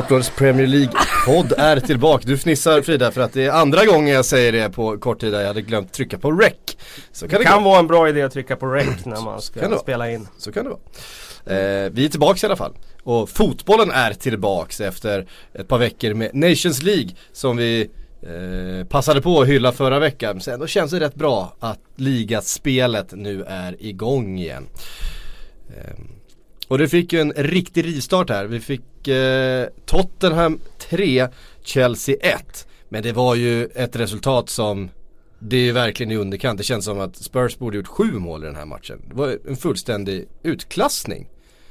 Sportbladets Premier League-podd är tillbaka. Du fnissar Frida för att det är andra gången jag säger det på kort tid. Jag hade glömt trycka på rec. Så kan det, det kan vara en bra idé att trycka på rec när man ska spela in. Så kan det vara. Eh, vi är tillbaka i alla fall. Och fotbollen är tillbaks efter ett par veckor med Nations League som vi eh, passade på att hylla förra veckan. Så ändå känns det rätt bra att ligaspelet nu är igång igen. Eh, och det fick ju en riktig rivstart här. Vi fick eh, Tottenham 3, Chelsea 1. Men det var ju ett resultat som det är ju verkligen i underkant. Det känns som att Spurs borde gjort sju mål i den här matchen. Det var en fullständig utklassning.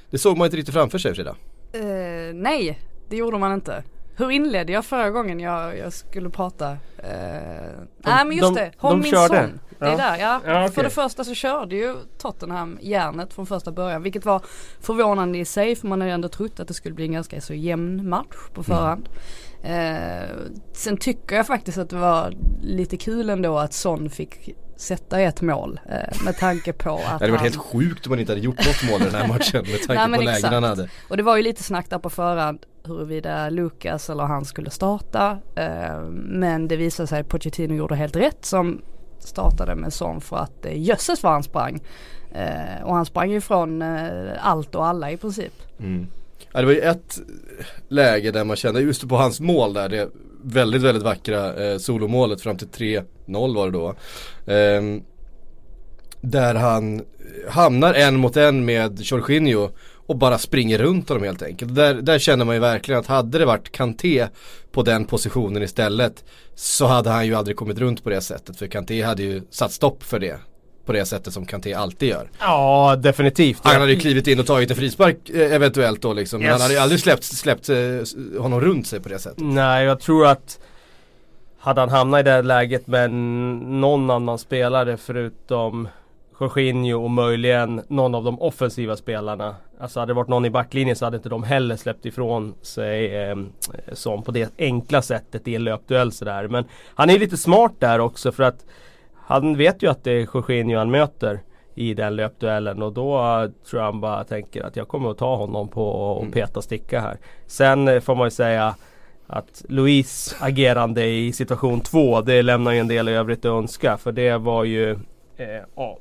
Det såg man inte riktigt framför sig Frida. Uh, nej, det gjorde man inte. Hur inledde jag förra gången jag, jag skulle prata? Uh, nej men just de, det, Hon min körde. son. Det är där ja. ja okay. För det första så körde ju Tottenham järnet från första början vilket var förvånande i sig för man hade ändå trott att det skulle bli en ganska så jämn match på förhand. Mm. Eh, sen tycker jag faktiskt att det var lite kul ändå att Son fick sätta ett mål eh, med tanke på att Det hade varit han... helt sjukt om man inte hade gjort något mål i den här matchen med tanke Nej, på lägen han hade. Och det var ju lite snack där på förhand huruvida Lucas eller han skulle starta. Eh, men det visade sig att Pochettino gjorde helt rätt som startade med sån för att eh, jösses vad han sprang. Eh, och han sprang ju från eh, allt och alla i princip. Mm. Ja, det var ju ett läge där man kände, just på hans mål där, det väldigt, väldigt vackra eh, solomålet fram till 3-0 var det då. Eh, där han hamnar en mot en med Jorginho och bara springer runt honom helt enkelt. Där, där känner man ju verkligen att hade det varit Kanté på den positionen istället så hade han ju aldrig kommit runt på det sättet för Kanté hade ju satt stopp för det på det sättet som Kanté alltid gör. Ja, definitivt. Han hade ju klivit in och tagit en frispark eh, eventuellt då liksom. Yes. Men han hade ju aldrig släppt, släppt eh, honom runt sig på det sättet. Nej, jag tror att hade han hamnat i det läget med någon annan spelare förutom Jorginho och möjligen någon av de offensiva spelarna. Alltså hade det varit någon i backlinjen så hade inte de heller släppt ifrån sig eh, som på det enkla sättet i en löpduell sådär. Men han är lite smart där också för att han vet ju att det är Jorginho han möter i den löpduellen och då tror jag han bara tänker att jag kommer att ta honom på och mm. peta sticka här. Sen eh, får man ju säga att Louise agerande i situation två det lämnar ju en del övrigt att önska för det var ju eh, ja,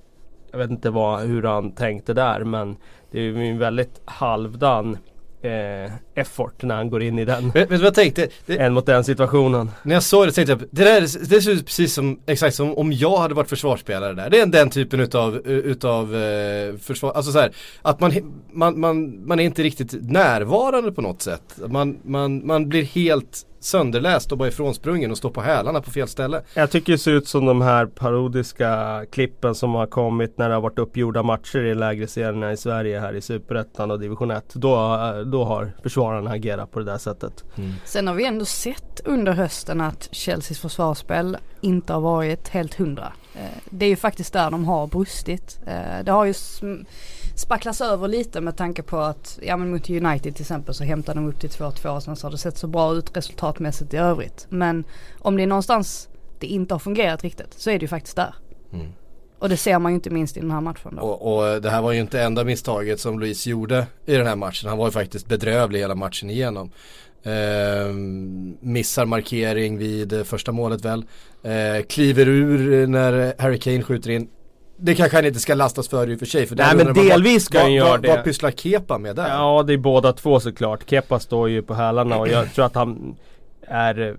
jag vet inte vad, hur han tänkte där men det är ju en väldigt halvdan eh, effort när han går in i den. Vet, vet du vad jag tänkte? Det, en mot den situationen. När jag såg det tänkte jag, det där det ser ut precis som, exakt som om jag hade varit försvarsspelare där. Det är den typen utav, utav eh, försvar, alltså så här, att man, man, man, man är inte riktigt närvarande på något sätt. Man, man, man blir helt sönderläst och bara ifrånsprungen och står på hälarna på fel ställe. Jag tycker det ser ut som de här parodiska klippen som har kommit när det har varit uppgjorda matcher i lägre serierna i Sverige här i Superettan och Division 1. Då, då har försvararna agerat på det där sättet. Mm. Sen har vi ändå sett under hösten att Chelseas försvarsspel inte har varit helt hundra. Eh, det är ju faktiskt där de har brustit. Eh, det har ju spacklas över lite med tanke på att, ja men mot United till exempel så hämtade de upp till 2-2 och sen så har det sett så bra ut resultatmässigt i övrigt. Men om det är någonstans det inte har fungerat riktigt så är det ju faktiskt där. Mm. Och det ser man ju inte minst i den här matchen då. Och, och, det här var ju inte enda misstaget som Luis gjorde i den här matchen. Han var ju faktiskt bedrövlig hela matchen igenom. Eh, missar markering vid första målet väl. Eh, kliver ur när Harry Kane skjuter in det kanske han inte ska lastas för i och för sig. För Nej men delvis ska han göra det. Vad pysslar Kepa med där? Ja det är båda två såklart. Kepa står ju på hälarna och jag tror att han är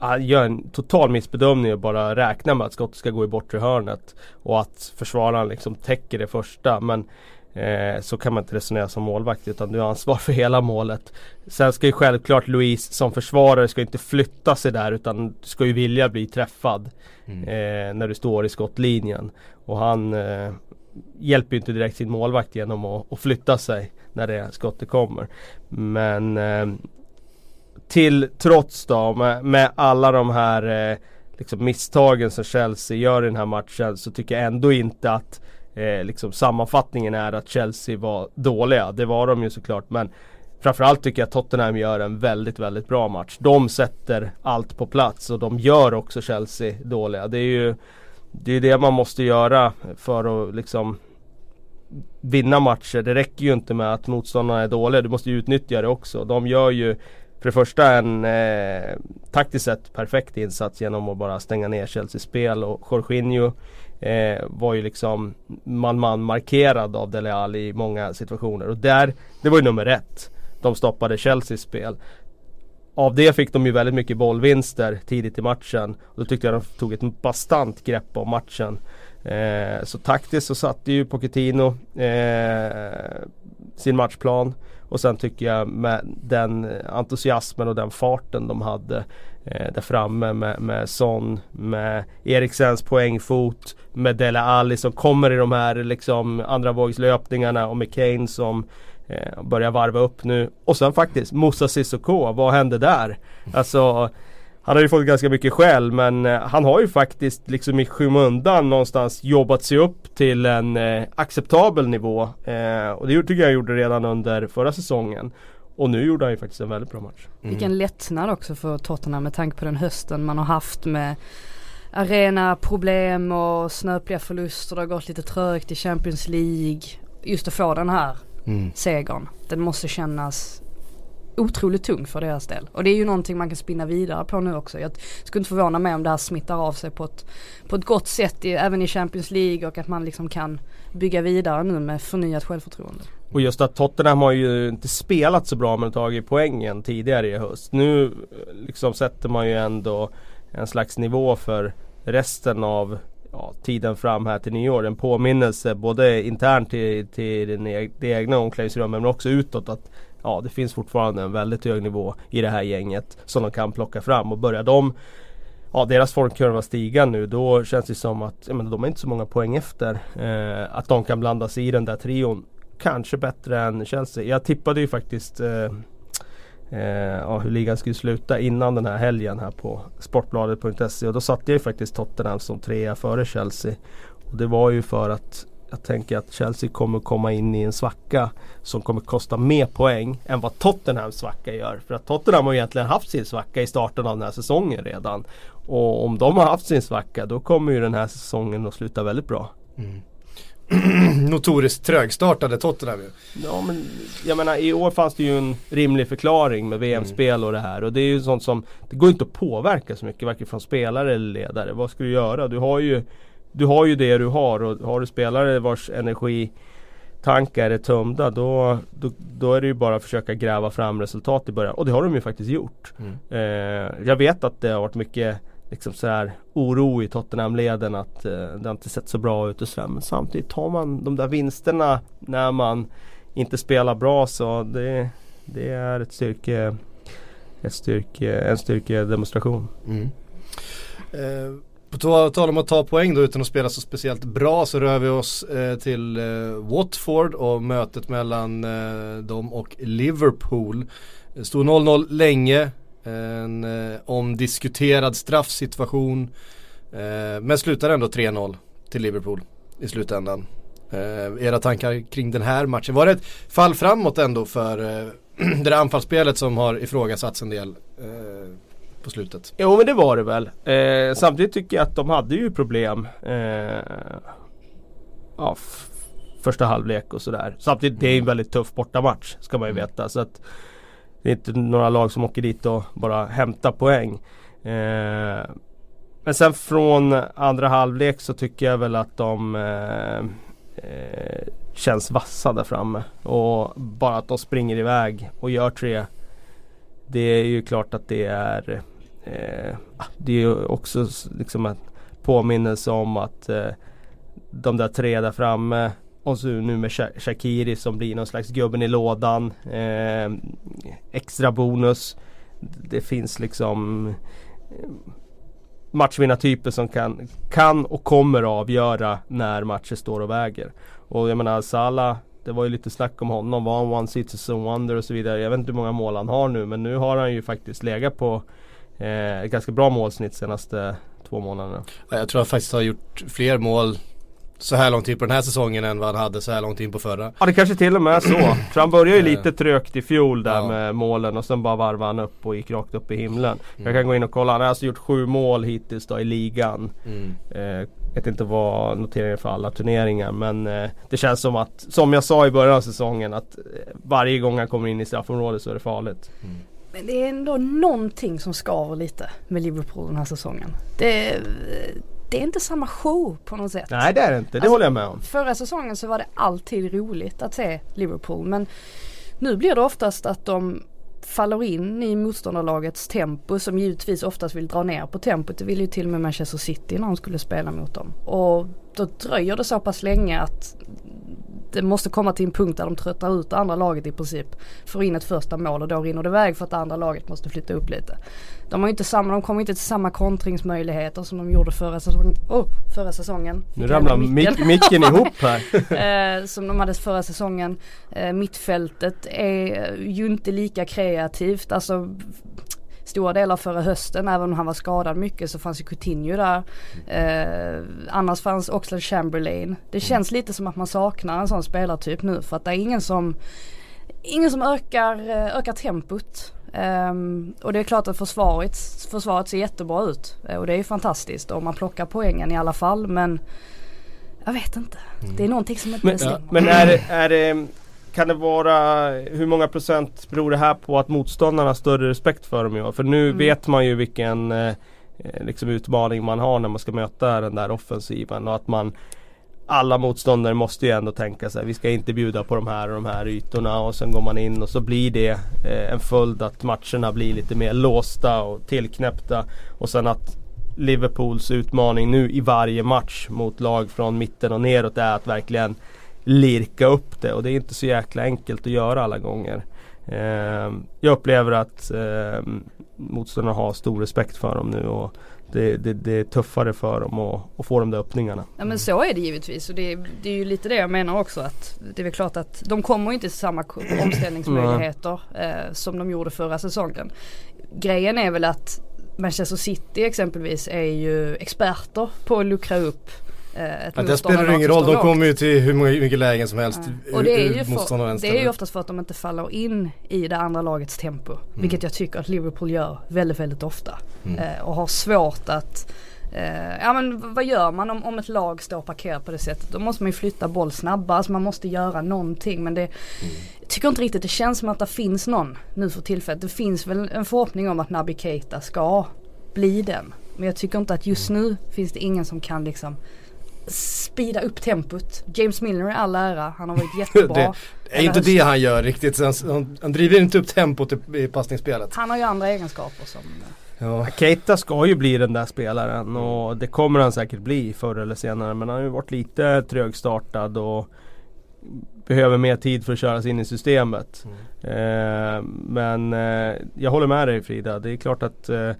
han gör en total missbedömning och bara räknar med att skottet ska gå i bortre hörnet. Och att försvararen liksom täcker det första. Men Eh, så kan man inte resonera som målvakt utan du har ansvar för hela målet. Sen ska ju självklart Louise som försvarare ska inte flytta sig där utan ska ju vilja bli träffad mm. eh, när du står i skottlinjen. Och han eh, hjälper ju inte direkt sin målvakt genom att, att flytta sig när det skottet kommer. Men eh, till trots då med, med alla de här eh, liksom misstagen som Chelsea gör i den här matchen så tycker jag ändå inte att eh, liksom sammanfattningen är att Chelsea var dåliga. Det var de ju såklart men Framförallt tycker jag att Tottenham gör en väldigt, väldigt bra match. De sätter allt på plats och de gör också Chelsea dåliga. Det är ju det, är det man måste göra för att liksom vinna matcher. Det räcker ju inte med att motståndarna är dåliga. Du måste ju utnyttja det också. De gör ju för det första en eh, taktiskt sett perfekt insats genom att bara stänga ner Chelseas spel och Jorginho eh, var ju liksom man-man markerad av Dele Alli i många situationer och där, det var ju nummer ett. De stoppade Chelseas spel. Av det fick de ju väldigt mycket bollvinster tidigt i matchen. Och då tyckte jag de tog ett bastant grepp om matchen. Eh, så taktiskt så satte ju Pochettino eh, sin matchplan. Och sen tycker jag med den entusiasmen och den farten de hade eh, där framme med, med Son, med Eriksens poängfot, med Dele Alli som kommer i de här liksom andra vågslöpningarna och med Kane som eh, börjar varva upp nu. Och sen faktiskt Moussa Sissoko, vad hände där? Alltså han har ju fått ganska mycket skäll men eh, han har ju faktiskt liksom i skymundan någonstans jobbat sig upp till en eh, acceptabel nivå. Eh, och det tycker jag han gjorde redan under förra säsongen. Och nu gjorde han ju faktiskt en väldigt bra match. Mm. Vilken lättnad också för Tottenham med tanke på den hösten man har haft med arena problem och snöpliga förluster. Det har gått lite trögt i Champions League. Just att få den här mm. segern. Den måste kännas otroligt tung för deras del. Och det är ju någonting man kan spinna vidare på nu också. Jag skulle inte förvåna mig om det här smittar av sig på ett, på ett gott sätt i, även i Champions League och att man liksom kan bygga vidare nu med förnyat självförtroende. Och just att Tottenham har ju inte spelat så bra men tagit poängen tidigare i höst. Nu liksom sätter man ju ändå en slags nivå för resten av ja, tiden fram här till nyår. En påminnelse både internt till, till e-, det egna omklädningsrummet men också utåt att ja, det finns fortfarande en väldigt hög nivå i det här gänget som de kan plocka fram och börjar de Ja deras formkurva stiga nu då känns det som att ja, men de är inte så många poäng efter. Eh, att de kan blanda sig i den där trion. Kanske bättre än Chelsea. Jag tippade ju faktiskt eh, eh, ja, hur ligan skulle sluta innan den här helgen här på Sportbladet.se och då satte jag ju faktiskt Tottenham som trea före Chelsea. Och det var ju för att jag tänker att Chelsea kommer komma in i en svacka som kommer kosta mer poäng än vad Tottenhams svacka gör. För att Tottenham har egentligen haft sin svacka i starten av den här säsongen redan. Och om de har haft sin svacka då kommer ju den här säsongen att sluta väldigt bra. Mm. Notoriskt trögstartade Tottenham ju. Ja men jag menar i år fanns det ju en rimlig förklaring med VM-spel och det här. Och det är ju sånt som Det går inte att påverka så mycket varken från spelare eller ledare. Vad ska du göra? Du har ju du har ju det du har och har du spelare vars energitankar är tömda då, då, då, är det ju bara att försöka gräva fram resultat i början. Och det har de ju faktiskt gjort. Mm. Eh, jag vet att det har varit mycket liksom så här, oro i Tottenham-leden att eh, det inte sett så bra ut och så Men samtidigt tar man de där vinsterna när man inte spelar bra så det, det är ett styrke, ett styrke, en styrkedemonstration. Mm. Eh, på tal om att ta poäng då utan att spela så speciellt bra så rör vi oss eh, till eh, Watford och mötet mellan eh, dem och Liverpool. Det stod 0-0 länge, en eh, omdiskuterad straffsituation eh, men slutar ändå 3-0 till Liverpool i slutändan. Eh, era tankar kring den här matchen? Var det ett fall framåt ändå för eh, det där anfallsspelet som har ifrågasatts en del? Eh, på slutet. Jo men det var det väl. Eh, samtidigt tycker jag att de hade ju problem. Eh, ja, första halvlek och sådär. Samtidigt det är en väldigt tuff bortamatch ska man ju mm. veta. Så att det är inte några lag som åker dit och bara hämtar poäng. Eh, men sen från andra halvlek så tycker jag väl att de eh, eh, känns vassa där framme. Och bara att de springer iväg och gör tre det är ju klart att det är eh, Det är ju också liksom en påminnelse om att eh, de där tre där framme och så nu med Shakiri som blir någon slags gubben i lådan. Eh, extra bonus. Det finns liksom eh, matchvinnartyper som kan, kan och kommer avgöra när matcher står och väger. Och jag menar Salah det var ju lite snack om honom. Var han one citizen wonder och så vidare. Jag vet inte hur många mål han har nu men nu har han ju faktiskt legat på eh, ett ganska bra målsnitt senaste två månaderna. Jag tror han faktiskt har gjort fler mål så här långt in på den här säsongen än vad han hade så här långt in på förra. Ja det kanske till och med är så. För han började ju lite trögt i fjol där ja. med målen och sen bara varvade han upp och gick rakt upp i himlen. Mm. Jag kan gå in och kolla. Han har alltså gjort sju mål hittills då i ligan. Mm. Eh, vet inte vad noteringen för alla turneringar men eh, det känns som att, som jag sa i början av säsongen att eh, varje gång han kommer in i straffområdet så är det farligt. Mm. Men det är ändå någonting som skaver lite med Liverpool den här säsongen. Det, det är inte samma show på något sätt. Nej det är det inte, det alltså, håller jag med om. Förra säsongen så var det alltid roligt att se Liverpool men nu blir det oftast att de faller in i motståndarlagets tempo som givetvis oftast vill dra ner på tempot. Det ville ju till och med Manchester City när de skulle spela mot dem. Och då dröjer det så pass länge att det måste komma till en punkt där de tröttar ut det andra laget i princip. Får in ett första mål och då rinner det iväg för att det andra laget måste flytta upp lite. De, har inte samma, de kommer inte till samma kontringsmöjligheter som de gjorde förra, säsong, oh, förra säsongen. Nu ramlar micken. micken ihop här. eh, som de hade förra säsongen. Eh, mittfältet är ju inte lika kreativt. Alltså stora delar förra hösten. Även om han var skadad mycket så fanns ju Coutinho där. Eh, annars fanns Oxlade Chamberlain. Det mm. känns lite som att man saknar en sån spelartyp nu för att det är ingen som Ingen som ökar, eh, ökar tempot. Um, och det är klart att försvaret, försvaret ser jättebra ut. Uh, och det är ju fantastiskt om man plockar poängen i alla fall men Jag vet inte. Mm. Det är någonting som inte men, stämmer. Ja, men är är det kan det vara, hur många procent beror det här på att motståndarna har större respekt för dem i år? För nu mm. vet man ju vilken eh, eh, liksom utmaning man har när man ska möta den där offensiven och att man alla motståndare måste ju ändå tänka sig vi ska inte bjuda på de här och de här ytorna och sen går man in och så blir det eh, en följd att matcherna blir lite mer låsta och tillknäppta och sen att Liverpools utmaning nu i varje match mot lag från mitten och neråt är att verkligen lirka upp det och det är inte så jäkla enkelt att göra alla gånger. Eh, jag upplever att eh, motståndarna har stor respekt för dem nu och det, det, det, är tuffare för dem att, att få de där öppningarna. Ja men så är det givetvis och det, det, är ju lite det jag menar också att det är väl klart att de kommer inte till samma omställningsmöjligheter eh, som de gjorde förra säsongen. Grejen är väl att Manchester City exempelvis är ju experter på att luckra upp ett ja, det spelar ingen roll, de kommer ju till hur mycket lägen som helst. Ja. Och det är, ju för, det är ju oftast för att de inte faller in i det andra lagets tempo. Mm. Vilket jag tycker att Liverpool gör väldigt, väldigt ofta. Mm. Eh, och har svårt att eh, ja men vad gör man om, om ett lag står parkerat på det sättet? Då måste man ju flytta boll snabbare, alltså man måste göra någonting. Men det, mm. jag tycker inte riktigt det känns som att det finns någon nu för tillfället. Det finns väl en förhoppning om att Naby Keita ska bli den. Men jag tycker inte att just nu finns det ingen som kan liksom speeda upp tempot. James Milner är all ära, han har varit jättebra. det är inte det han gör riktigt, han, han driver inte upp tempot i, i passningsspelet. Han har ju andra egenskaper som Ja. Keita ska ju bli den där spelaren och det kommer han säkert bli förr eller senare. Men han har ju varit lite trögstartad och behöver mer tid för att köra sig in i systemet. Mm. Eh, men eh, jag håller med dig Frida. Det är klart att eh,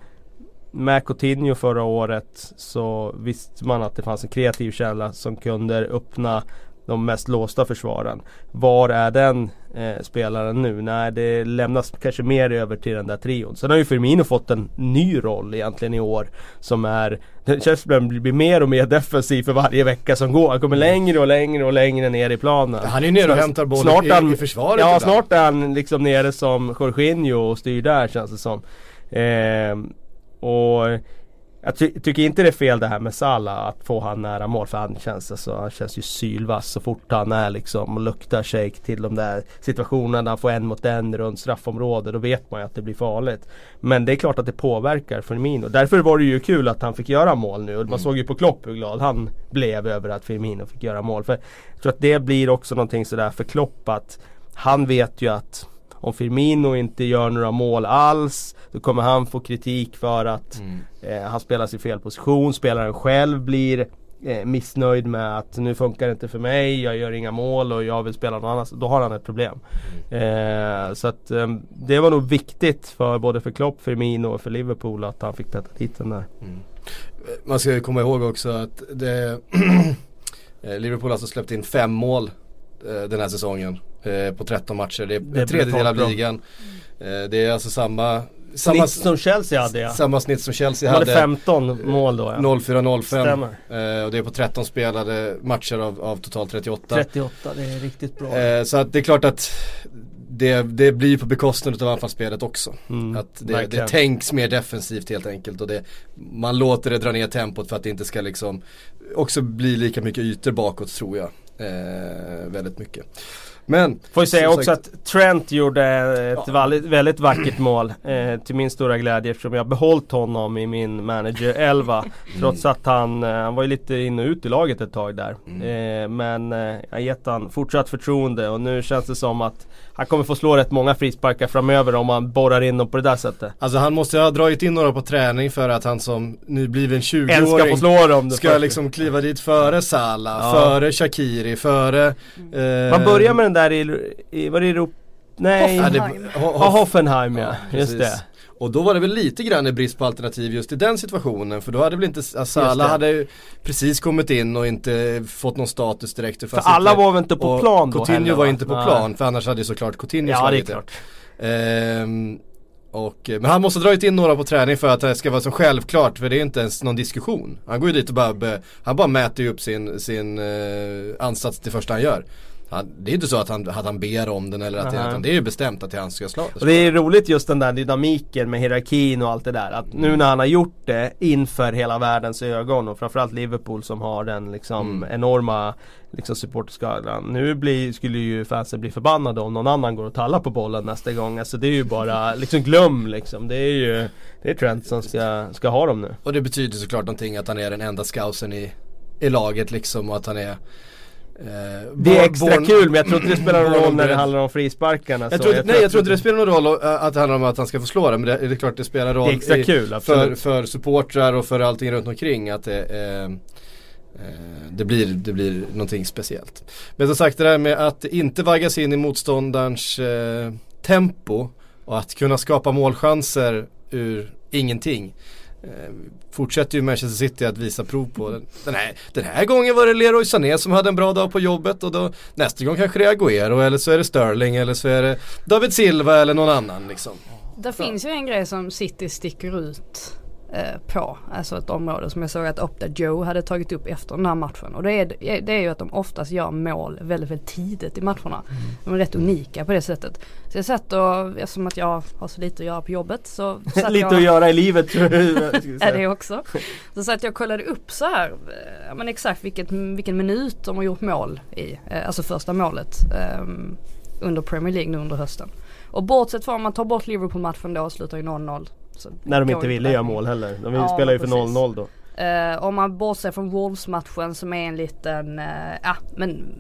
med Coutinho förra året så visste man att det fanns en kreativ källa som kunde öppna de mest låsta försvaren. Var är den eh, spelaren nu? Nej det lämnas kanske mer över till den där trion. Sen har ju Firmino fått en ny roll egentligen i år. Som är, den känns som blir mer och mer defensiv för varje vecka som går. Han kommer längre och längre och längre ner i planen. Han är ju nere och hämtar bollen i, i försvaret Ja snart är han liksom nere som Jorginho och styr där känns det som. Eh, och jag ty tycker inte det är fel det här med Salah att få han nära mål för han känns, alltså, han känns ju sylvass så fort han är liksom och luktar shake till de där situationerna han får en mot en runt straffområdet. Då vet man ju att det blir farligt. Men det är klart att det påverkar Firmino. Därför var det ju kul att han fick göra mål nu. Och man mm. såg ju på Klopp hur glad han blev över att Firmino fick göra mål. För jag tror att det blir också någonting sådär för Klopp att han vet ju att om Firmino inte gör några mål alls Då kommer han få kritik för att mm. eh, han spelar i fel position. Spelaren själv blir eh, missnöjd med att nu funkar det inte för mig, jag gör inga mål och jag vill spela någon annanstans. Då har han ett problem. Mm. Eh, så att eh, det var nog viktigt för både för Klopp, Firmino och för Liverpool att han fick peta dit den där. Mm. Man ska ju komma ihåg också att det eh, Liverpool har alltså släppt in fem mål den här säsongen eh, på 13 matcher. Det är, det är tredjedel av ligan. Eh, det är alltså samma samma snitt som Chelsea hade ja. Samma snitt som Chelsea hade. De hade 15 mål då ja. 04-05. Stämmer. Eh, och det är på 13 spelade matcher av, av totalt 38. 38, det är riktigt bra. Eh, så att det är klart att det, det blir på bekostnad av anfallsspelet också. Mm, att det, det tänks mer defensivt helt enkelt och det, man låter det dra ner tempot för att det inte ska liksom också bli lika mycket ytor bakåt tror jag. Eh, väldigt mycket. Men Får ju säga också sagt, att Trent gjorde ett ja. väldigt, väldigt vackert mål eh, Till min stora glädje eftersom jag behållit honom i min manager 11 mm. Trots att han, eh, han var ju lite in och ut i laget ett tag där mm. eh, Men eh, jag gett han fortsatt förtroende och nu känns det som att han kommer få slå rätt många frisparkar framöver om han borrar in dem på det där sättet. Alltså han måste ha dragit in några på träning för att han som nybliven 20-åring ska få slå dem. Ska liksom kliva dit före Salah, ja. före Shakiri, före... Eh, Man börjar med den där i, i var det Europa? Nej, Hoffenheim. Ja, Hoff Hoffenheim ja, ja just det. Och då var det väl lite grann i brist på alternativ just i den situationen för då hade väl inte, Salah hade ju precis kommit in och inte fått någon status direkt. För alla var väl inte på plan då Coutinho heller, var inte på Nej. plan för annars hade ju såklart Coutinho Ja det är klart. Ehm, och, men han måste ha dragit in några på träning för att det ska vara så självklart för det är inte ens någon diskussion. Han går ju dit och bara, han bara mäter ju upp sin, sin uh, ansats till första han gör. Han, det är inte så att han, att han ber om den eller att, det, det är ju bestämt att han ska slå. Och det är roligt just den där dynamiken med hierarkin och allt det där. Att nu när han har gjort det inför hela världens ögon och framförallt Liverpool som har den liksom mm. enorma liksom supporterskaran. Nu blir, skulle ju fansen bli förbannade om någon annan går och tallar på bollen nästa gång. Alltså det är ju bara liksom glöm liksom. Det är ju Det är Trent som ska, ska ha dem nu. Och det betyder såklart någonting att han är den enda scousen i, i laget liksom och att han är Eh, det är extra born, kul men jag tror inte det spelar någon roll när det handlar om frisparkarna. Jag tror, jag nej jag tror inte det spelar någon roll eh, att det handlar om att han ska få slå det men det, det är klart det spelar roll det är extra i, kul, för, för supportrar och för allting runt omkring att det, eh, eh, det, blir, det blir någonting speciellt. Men som sagt det där med att inte vaggas in i motståndarens eh, tempo och att kunna skapa målchanser ur ingenting. Eh, fortsätter ju Manchester City att visa prov på. Den här, den här gången var det Leroy Sané som hade en bra dag på jobbet och då nästa gång kanske det är Agüero eller så är det Sterling eller så är det David Silva eller någon annan liksom. Det finns ju en grej som City sticker ut på. Alltså ett område som jag såg att Opta Joe hade tagit upp efter den här matchen. Och det är, det är ju att de oftast gör mål väldigt, väldigt tidigt i matcherna. Mm. De är rätt unika på det sättet. Så jag satt och, eftersom att jag har så lite att göra på jobbet så Lite jag, att göra i livet tror Är det också. Så satt jag och kollade upp så här, eh, men exakt vilket, vilken minut de har gjort mål i. Eh, alltså första målet um, under Premier League nu under hösten. Och bortsett från om man tar bort Liverpool-matchen då slutar ju 0-0. När de inte ville göra mål heller. De ja, spelar ju för 0-0 då. Uh, om man bortser från Wolves-matchen som är en liten, uh, ja men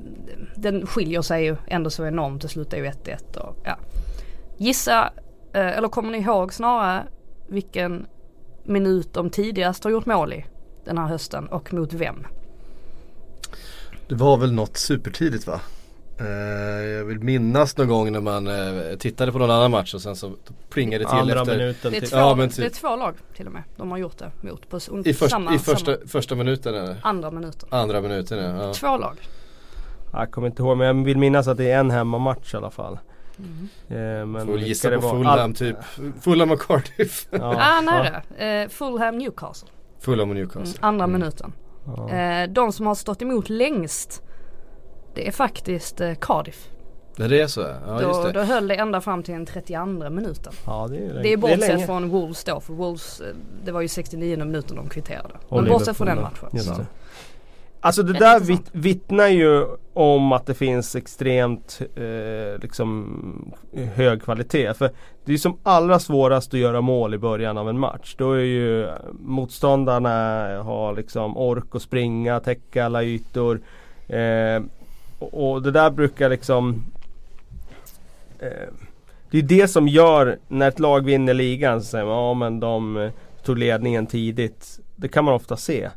den skiljer sig ju ändå så enormt. Det slutar ju 1-1 och ja. Gissa, uh, eller kommer ni ihåg snarare vilken minut de tidigast har gjort mål i den här hösten och mot vem? Det var väl något supertidigt va? Uh, jag vill minnas någon gång när man uh, tittade på någon annan match och sen så plingade det till Andra efter minuten det är, två, ja, men typ. det är två lag till och med. De har gjort det mot på I, först, samma, i första, samma. första minuten eller? Andra minuten. Andra minuten ja. Två lag. Jag kommer inte ihåg men jag vill minnas att det är en hemmamatch i alla fall. Mm. uh, men Får gissa på Fulham typ. Fulham och Cardiff. Ja. Ah, nära uh, Fulham Newcastle. Fulham och Newcastle. Mm, Andra mm. minuten. De som har stått emot längst det är faktiskt eh, Cardiff. Ja det är så? Ja, då, just det. då höll det ända fram till den 32 minuten. Ja, det, är det är bortsett från Wolves då för Wolves eh, det var ju 69 minuten de kvitterade. Men bortsett från den matchen. Alltså det där vitt, vittnar ju om att det finns extremt eh, liksom hög kvalitet. För det är som allra svårast att göra mål i början av en match. Då är ju motståndarna har liksom ork att springa, täcka alla ytor. Eh, och det där brukar liksom eh, Det är det som gör när ett lag vinner ligan så säger man ja men de eh, tog ledningen tidigt. Det kan man ofta se.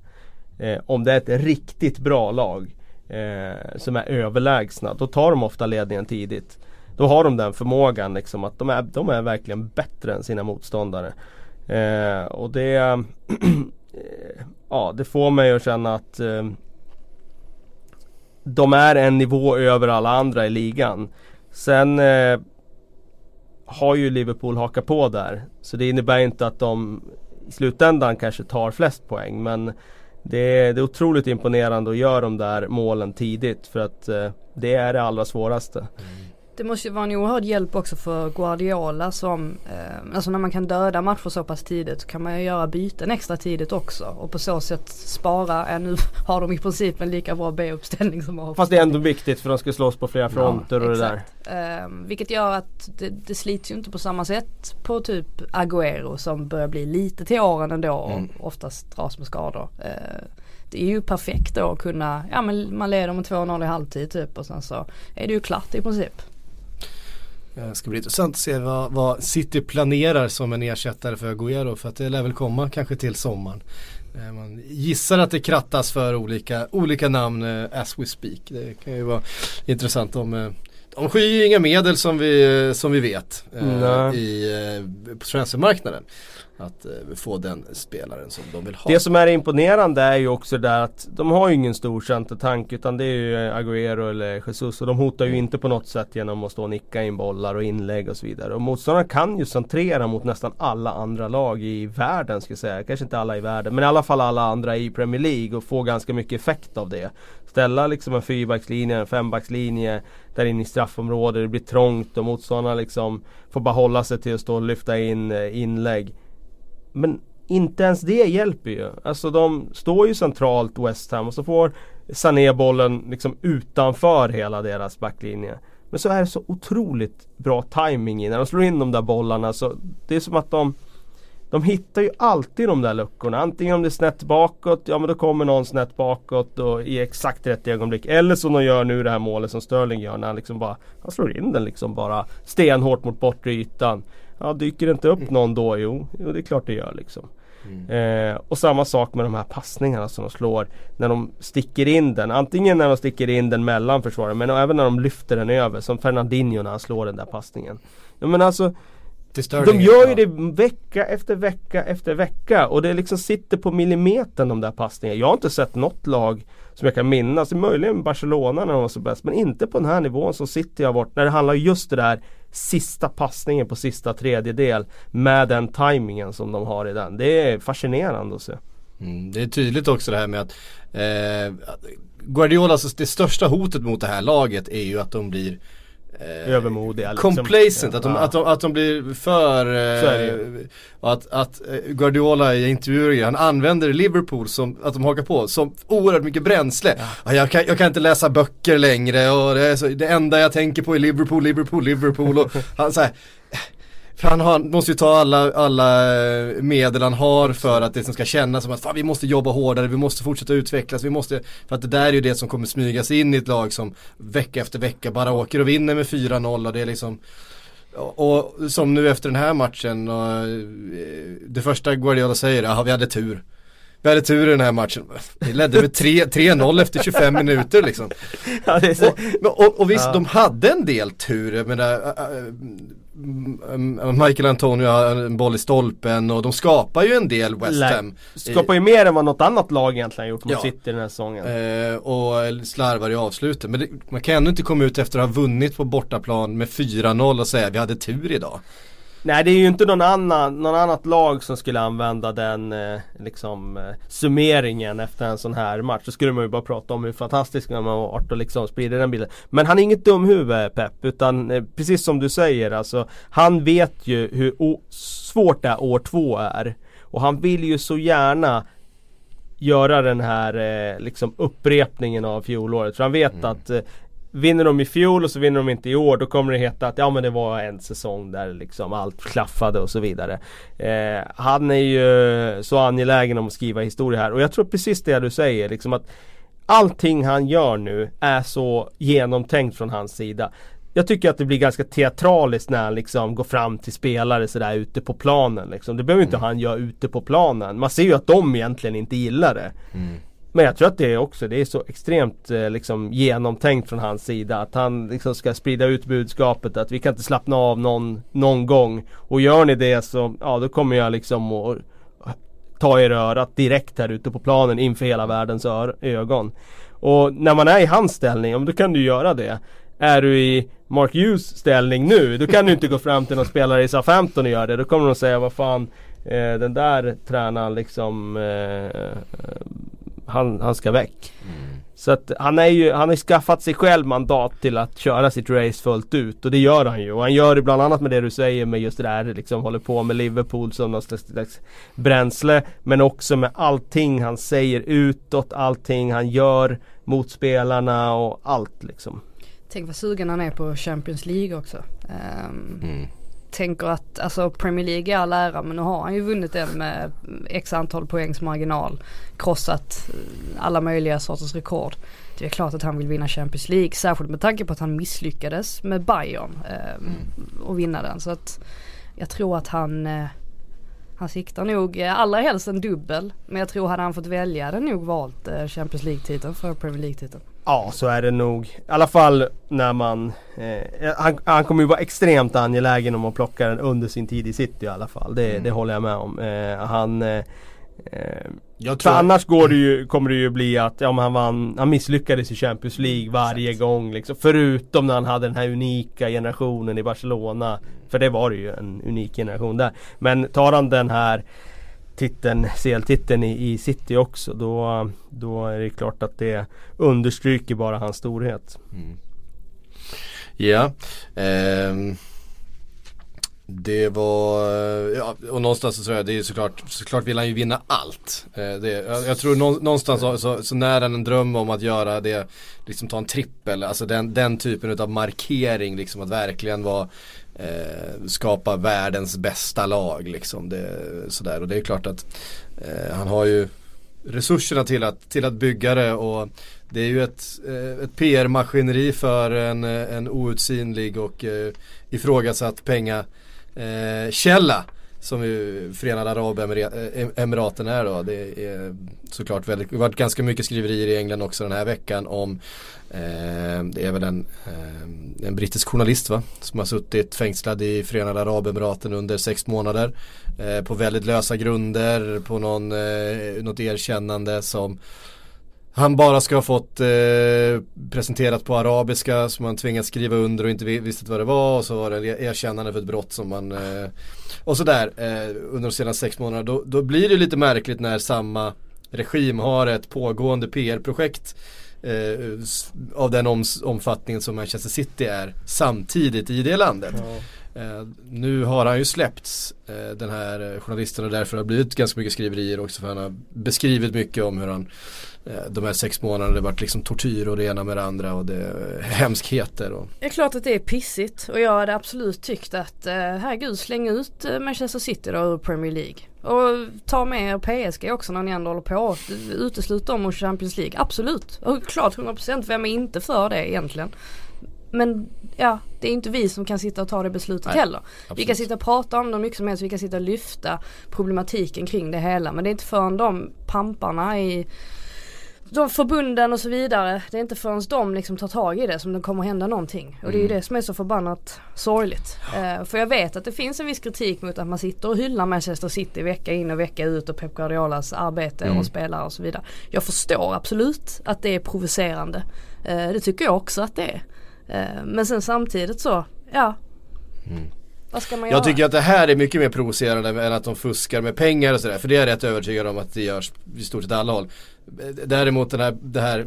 Eh, om det är ett riktigt bra lag eh, som är överlägsna då tar de ofta ledningen tidigt. Då har de den förmågan liksom att de är, de är verkligen bättre än sina motståndare. Eh, och det eh, Ja det får mig att känna att eh, de är en nivå över alla andra i ligan. Sen eh, har ju Liverpool hakat på där. Så det innebär inte att de i slutändan kanske tar flest poäng. Men det är, det är otroligt imponerande att göra de där målen tidigt. För att eh, det är det allra svåraste. Mm. Det måste ju vara en oerhörd hjälp också för Guardiola som, eh, alltså när man kan döda matcher så pass tidigt så kan man ju göra byten extra tidigt också och på så sätt spara, äh, nu har de i princip en lika bra B-uppställning som A Fast det är ändå viktigt för de ska slåss på flera fronter ja, och det där. Eh, vilket gör att det, det slits ju inte på samma sätt på typ Agüero som börjar bli lite till åren ändå och mm. oftast dras med skador. Eh, det är ju perfekt då att kunna, ja men man leder med 2-0 i halvtid typ och sen så är det ju klart i princip. Det ska bli intressant att se vad, vad City planerar som en ersättare för Agüero för att det lär väl komma kanske till sommaren. Eh, man gissar att det krattas för olika, olika namn uh, as we speak. Det kan ju vara intressant om de skyr ju inga medel som vi, som vi vet uh, i, på transfermarknaden att eh, få den spelaren som de vill ha. Det som är imponerande är ju också det att de har ju ingen stor centertank utan det är ju Agüero eller Jesus och de hotar ju inte på något sätt genom att stå och nicka in bollar och inlägg och så vidare. Och motståndarna kan ju centrera mot nästan alla andra lag i världen ska jag säga. Kanske inte alla i världen men i alla fall alla andra i Premier League och få ganska mycket effekt av det. Ställa liksom en fyrbackslinje, en fembackslinje där inne i straffområdet. Det blir trångt och motståndarna liksom får bara hålla sig till att stå och lyfta in eh, inlägg. Men inte ens det hjälper ju. Alltså de står ju centralt West Ham och så får Sané bollen liksom utanför hela deras backlinje. Men så är det så otroligt bra timing i när de slår in de där bollarna så det är som att de de hittar ju alltid de där luckorna. Antingen om det är snett bakåt, ja men då kommer någon snett bakåt och i exakt rätt ögonblick. Eller som de gör nu det här målet som Sterling gör när han liksom bara Han slår in den liksom bara stenhårt mot bortre ytan. Ja, dyker det inte upp någon då? Jo, jo det är klart det gör liksom. Mm. Eh, och samma sak med de här passningarna som de slår när de sticker in den. Antingen när de sticker in den mellan försvarare men även när de lyfter den över. Som Fernandinho när han slår den där passningen. Ja, men alltså de gör ju det vecka efter vecka efter vecka och det liksom sitter på millimetern de där passningarna. Jag har inte sett något lag som jag kan minnas, möjligen Barcelona när de var så bäst, men inte på den här nivån som City har varit när det handlar just det där sista passningen på sista tredjedel med den tajmingen som de har i den. Det är fascinerande att se. Mm, det är tydligt också det här med att eh, Guardiolas, alltså det största hotet mot det här laget är ju att de blir eh, övermodiga. Liksom. Complacent, att, de, att, de, att de blir för... Eh, att, att eh, Guardiola i intervjuer, han använder Liverpool som, att de hakar på, som oerhört mycket bränsle. Ja. Jag, kan, jag kan inte läsa böcker längre och det, så, det enda jag tänker på är Liverpool, Liverpool, Liverpool. Och han, så här, för han har, måste ju ta alla, alla eh, medel han har för att det som ska kännas som att fan, vi måste jobba hårdare, vi måste fortsätta utvecklas, vi måste För att det där är ju det som kommer smygas in i ett lag som vecka efter vecka bara åker och vinner med 4-0 och det är liksom och, som nu efter den här matchen och, eh, Det första Guardiola säger, ja vi hade tur vi hade tur i den här matchen. Vi ledde med 3-0 efter 25 minuter liksom. Ja, och, och, och, visst, ja. de hade en del tur. Jag menar, Michael Antonio har en boll i stolpen och de skapar ju en del West Ham. Skapar ju mer än vad något annat lag egentligen gjort mot ja. City den här säsongen. Eh, och slarvar i avslutet. Men det, man kan ändå inte komma ut efter att ha vunnit på bortaplan med 4-0 och säga vi hade tur idag. Nej det är ju inte någon annan, någon annat lag som skulle använda den eh, liksom eh, summeringen efter en sån här match. Då skulle man ju bara prata om hur fantastisk man har varit och liksom sprida den bilden. Men han är inget dumhuvud Pep utan eh, precis som du säger alltså Han vet ju hur svårt det här år två är. Och han vill ju så gärna göra den här eh, liksom upprepningen av fjolåret. För han vet mm. att eh, Vinner de i fjol och så vinner de inte i år då kommer det heta att ja men det var en säsong där liksom allt klaffade och så vidare. Eh, han är ju så angelägen om att skriva historia här och jag tror precis det du säger liksom att Allting han gör nu är så genomtänkt från hans sida. Jag tycker att det blir ganska teatraliskt när han liksom går fram till spelare sådär ute på planen liksom. Det behöver inte mm. han göra ute på planen. Man ser ju att de egentligen inte gillar det. Mm. Men jag tror att det är också, det är så extremt eh, liksom genomtänkt från hans sida att han liksom ska sprida ut budskapet att vi kan inte slappna av någon, någon gång. Och gör ni det så, ja då kommer jag liksom att ta er örat direkt här ute på planen inför hela världens ögon. Och när man är i hans ställning, då kan du göra det. Är du i Mark Hughes ställning nu, då kan du inte gå fram till någon spelare i SA-15 och göra det. Då kommer de säga, vad fan, eh, den där tränaren liksom eh, eh han, han ska väck. Mm. Så att han är ju, han har skaffat sig själv mandat till att köra sitt race fullt ut och det gör han ju. Och han gör det bland annat med det du säger med just det där liksom håller på med Liverpool som något slags bränsle. Men också med allting han säger utåt, allting han gör mot spelarna och allt liksom. Tänk vad sugen han är på Champions League också. Um, mm tänker att alltså Premier League är all ära men nu har han ju vunnit den med x antal poängs marginal. Krossat eh, alla möjliga sorters rekord. Det är klart att han vill vinna Champions League. Särskilt med tanke på att han misslyckades med Bayern eh, mm. och vinna den. Så att jag tror att han eh, han siktar nog eh, allra helst en dubbel. Men jag tror hade han fått välja hade nog valt eh, Champions League-titeln för Premier League-titeln. Ja så är det nog. I alla fall när man... Eh, han, han kommer ju vara extremt angelägen om att plocka den under sin tid i city i alla fall. Det, mm. det håller jag med om. Eh, han... Eh, jag tror... För annars går det ju, kommer det ju bli att ja, han, vann, han misslyckades i Champions League varje Exakt. gång. Liksom. Förutom när han hade den här unika generationen i Barcelona. För det var det ju en unik generation där. Men tar han den här titeln, CL-titeln i, i City också då, då är det klart att det understryker bara hans storhet. Mm. Ja. Um. Det var, ja, och någonstans så tror jag det är såklart, såklart vill han ju vinna allt. Eh, det, jag, jag, tror någonstans så, så, så nära en dröm om att göra det, liksom ta en trippel, alltså den, den typen av markering liksom att verkligen vara eh, skapa världens bästa lag liksom. Det, sådär. Och det är klart att eh, han har ju resurserna till att, till att bygga det och det är ju ett, eh, ett PR-maskineri för en, en outsinlig och eh, ifrågasatt pengakälla som ju Förenade Arabemiraten eh, är då. Det är såklart väldigt, det har varit ganska mycket skriverier i England också den här veckan om eh, Det är väl en, eh, en brittisk journalist va? Som har suttit fängslad i Förenade Arabemiraten under sex månader. Eh, på väldigt lösa grunder, på någon, eh, något erkännande som han bara ska ha fått eh, presenterat på arabiska som han tvingats skriva under och inte visste vad det var och så var det erkännande för ett brott som man eh, och sådär eh, under de senaste sex månaderna. Då, då, blir det lite märkligt när samma regim har ett pågående PR-projekt eh, av den om, omfattningen som Manchester City är samtidigt i det landet. Ja. Eh, nu har han ju släppts eh, den här journalisten och därför har det blivit ganska mycket skriverier också för han har beskrivit mycket om hur han Eh, de här sex månaderna det varit liksom tortyr och det ena med det andra och det eh, hemskheter. Och... Det är klart att det är pissigt och jag hade absolut tyckt att eh, herregud släng ut eh, Manchester City då ur Premier League. Och ta med er PSG också när ni ändå håller på. Uteslut dem ur Champions League. Absolut. Och klart 100% vem är inte för det egentligen. Men ja, det är inte vi som kan sitta och ta det beslutet Nej, heller. Absolut. Vi kan sitta och prata om det mycket som helst. Vi kan sitta och lyfta problematiken kring det hela. Men det är inte förrän de pamparna i de förbunden och så vidare. Det är inte förrän de liksom tar tag i det som det kommer hända någonting. Och det är ju mm. det som är så förbannat sorgligt. Uh, för jag vet att det finns en viss kritik mot att man sitter och hyllar Manchester City vecka in och vecka ut och Pep Guardiolas arbete mm. och spelare och så vidare. Jag förstår absolut att det är provocerande. Uh, det tycker jag också att det är. Uh, men sen samtidigt så, ja. Mm. Vad ska man göra? Jag tycker att det här är mycket mer provocerande än att de fuskar med pengar och sådär. För det är jag rätt övertygad om att det görs i stort sett alla håll. Däremot den här, det här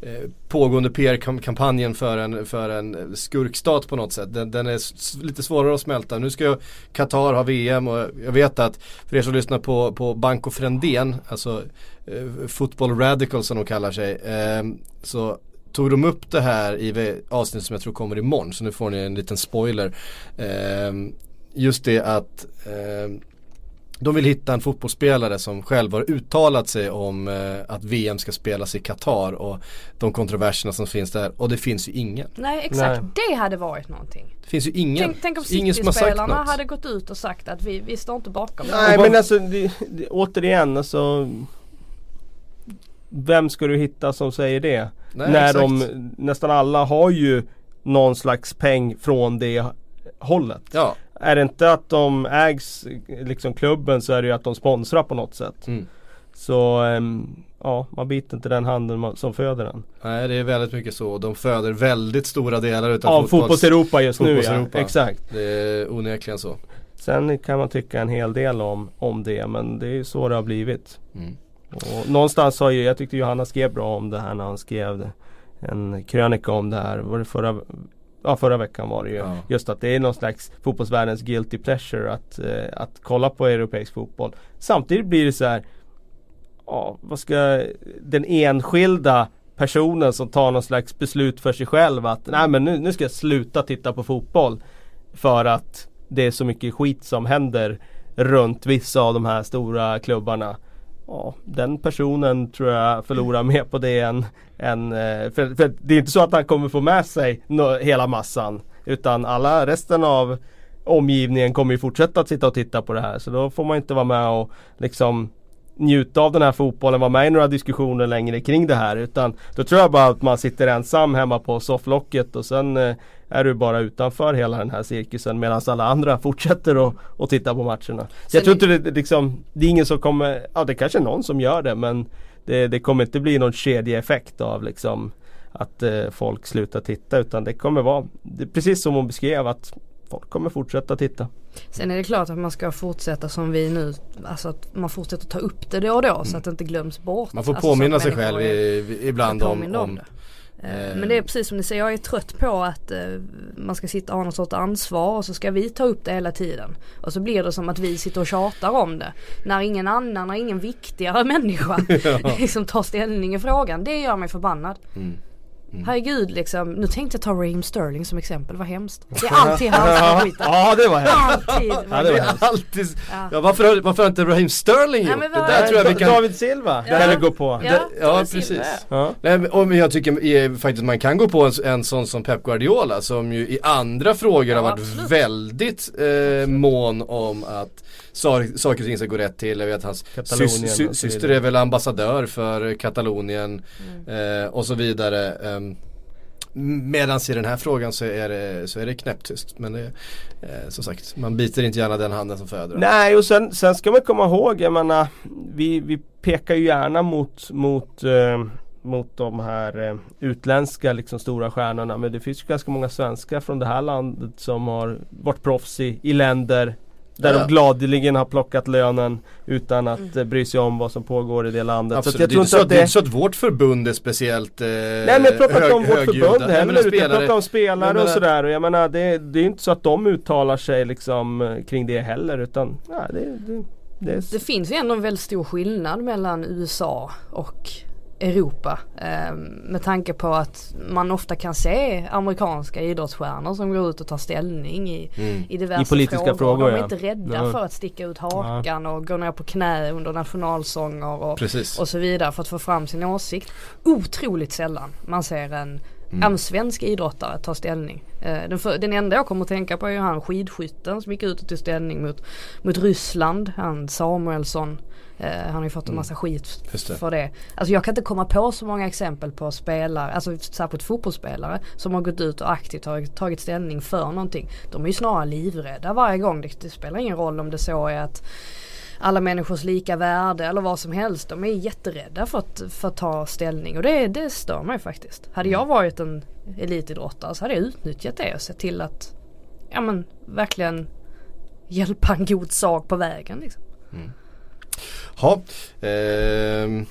eh, pågående PR-kampanjen för en, för en skurkstat på något sätt. Den, den, är lite svårare att smälta. Nu ska Qatar ha VM och jag vet att för er som lyssnar på, på Banco Frendén, alltså eh, Football Radical som de kallar sig, eh, så tog de upp det här i avsnittet som jag tror kommer imorgon. Så nu får ni en liten spoiler. Eh, just det att eh, de vill hitta en fotbollsspelare som själv har uttalat sig om eh, att VM ska spelas i Qatar och de kontroverserna som finns där och det finns ju ingen. Nej exakt, Nej. det hade varit någonting. Det finns ju ingen. Tänk, tänk om City-spelarna hade gått ut och sagt att vi, vi står inte bakom det. Nej men alltså det, det, återigen alltså Vem ska du hitta som säger det? Nej, När exakt. de nästan alla har ju någon slags peng från det hållet. Ja. Är det inte att de ägs, liksom klubben, så är det ju att de sponsrar på något sätt. Mm. Så um, ja, man biter inte den handen som föder den. Nej det är väldigt mycket så. De föder väldigt stora delar utav ja, fotbolls, fotbolls-Europa just fotbolls nu ja. Exakt. Det är onekligen så. Sen kan man tycka en hel del om, om det men det är ju så det har blivit. Mm. Och någonstans har ju, jag tyckte Johanna skrev bra om det här när han skrev en krönika om det här. Var det förra, ja, förra veckan var det ju. Ja. Just att det är någon slags fotbollsvärldens guilty pleasure att, eh, att kolla på europeisk fotboll. Samtidigt blir det så här Ja, vad ska den enskilda personen som tar någon slags beslut för sig själv att nej men nu, nu ska jag sluta titta på fotboll. För att det är så mycket skit som händer runt vissa av de här stora klubbarna. Ja, den personen tror jag förlorar mer på det än, än eh, för, för, det är inte så att han kommer få med sig hela massan. Utan alla resten av omgivningen kommer ju fortsätta att sitta och titta på det här. Så då får man inte vara med och liksom njuta av den här fotbollen, vara med i några diskussioner längre kring det här. Utan då tror jag bara att man sitter ensam hemma på sofflocket och sen eh, är du bara utanför hela den här cirkusen medan alla andra fortsätter att, titta på matcherna. Så jag tror inte det, liksom, det är ingen som kommer, ja det kanske är någon som gör det men det, det kommer inte bli någon kedjeeffekt av liksom att eh, folk slutar titta utan det kommer vara, det, precis som hon beskrev att folk kommer fortsätta titta. Sen är det klart att man ska fortsätta som vi nu, alltså att man fortsätter ta upp det då och då mm. så att det inte glöms bort. Man får alltså påminna sig själv i, ibland om, om, om men det är precis som ni säger, jag är trött på att eh, man ska sitta och ha något sorts ansvar och så ska vi ta upp det hela tiden. Och så blir det som att vi sitter och tjatar om det. När ingen annan, när ingen viktigare människa ja. liksom tar ställning i frågan. Det gör mig förbannad. Mm. Mm. Herregud liksom, nu tänkte jag ta Raheem Sterling som exempel, vad hemskt. Det är alltid hans som skiter. Ja det var hemskt. Alltid. Ja, det var hemskt. alltid. Ja. ja varför, varför har inte Raheem Sterling gjort det? Där tror jag vi kan... David Silva ja. kan det gå på. Ja, ja precis. Ja. Nej, men jag tycker faktiskt man kan gå på en, en sån som Pep Guardiola som ju i andra frågor har varit absolut. väldigt eh, mån om att saker och ting ska gå rätt till. Jag vet hans sy sy syster är väl ambassadör för Katalonien mm. eh, och så vidare. Ehm, Medan i den här frågan så är det, så är det knäpptyst. Men det, eh, som sagt, man biter inte gärna den handen som föder. Nej och sen, sen ska man komma ihåg, jag menar, vi, vi pekar ju gärna mot, mot eh, mot de här eh, utländska liksom stora stjärnorna. Men det finns ju ganska många svenskar från det här landet som har varit proffs i, i länder där ja. de gladeligen har plockat lönen utan att mm. Eh, bry sig om vad som pågår i det landet. Absolut. Så jag tror inte att det... det är inte så att vårt förbund är speciellt eh, Nej men jag pratar inte om vårt förbund heller. Utan jag pratar om spelare menar... och sådär. Och jag menar det, det är inte så att de uttalar sig liksom eh, kring det heller. Utan ja, det, det, det, det finns ju ändå en väldigt stor skillnad mellan USA och Europa. Eh, med tanke på att man ofta kan se amerikanska idrottsstjärnor som går ut och tar ställning i, mm. i diverse I politiska frågor. frågor De är ja. inte rädda ja. för att sticka ut hakan och gå ner på knä under nationalsånger och, och så vidare för att få fram sin åsikt. Otroligt sällan man ser en Mm. En svensk idrottare ta ställning. Eh, den, för, den enda jag kommer att tänka på är ju han skidskytten som gick ut och tog ställning mot, mot Ryssland. Han Samuelsson. Eh, han har ju fått en mm. massa skit det. för det. Alltså jag kan inte komma på så många exempel på spelare, alltså särskilt fotbollsspelare som har gått ut och aktivt tagit, tagit ställning för någonting. De är ju snarare livrädda varje gång. Det, det spelar ingen roll om det så är att alla människors lika värde eller vad som helst. De är jätterädda för att, för att ta ställning och det, det stör mig faktiskt. Hade jag mm. varit en elitidrottare så hade jag utnyttjat det och sett till att ja men verkligen hjälpa en god sak på vägen. Liksom. Mm. Ha, eh,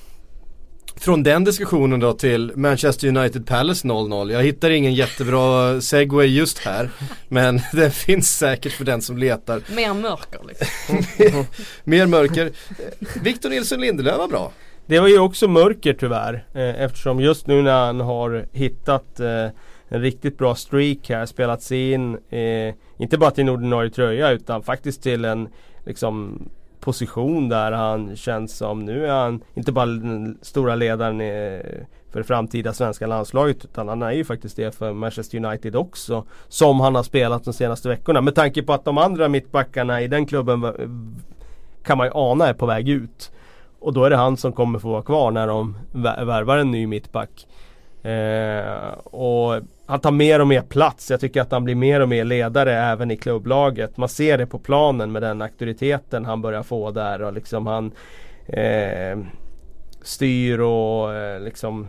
från den diskussionen då till Manchester United Palace 0-0. Jag hittar ingen jättebra segway just här. men den finns säkert för den som letar. Mer mörker liksom. Mer mörker. Victor Nilsson Lindelöf var bra. Det var ju också mörker tyvärr. Eh, eftersom just nu när han har hittat eh, en riktigt bra streak här, spelat sig in, eh, inte bara till en ordinarie tröja utan faktiskt till en liksom position där han känns som, nu är han inte bara den stora ledaren för det framtida svenska landslaget utan han är ju faktiskt det för Manchester United också. Som han har spelat de senaste veckorna. Med tanke på att de andra mittbackarna i den klubben kan man ju ana är på väg ut. Och då är det han som kommer få vara kvar när de värvar en ny mittback. Eh, och han tar mer och mer plats. Jag tycker att han blir mer och mer ledare även i klubblaget. Man ser det på planen med den auktoriteten han börjar få där och liksom han eh, styr och eh, liksom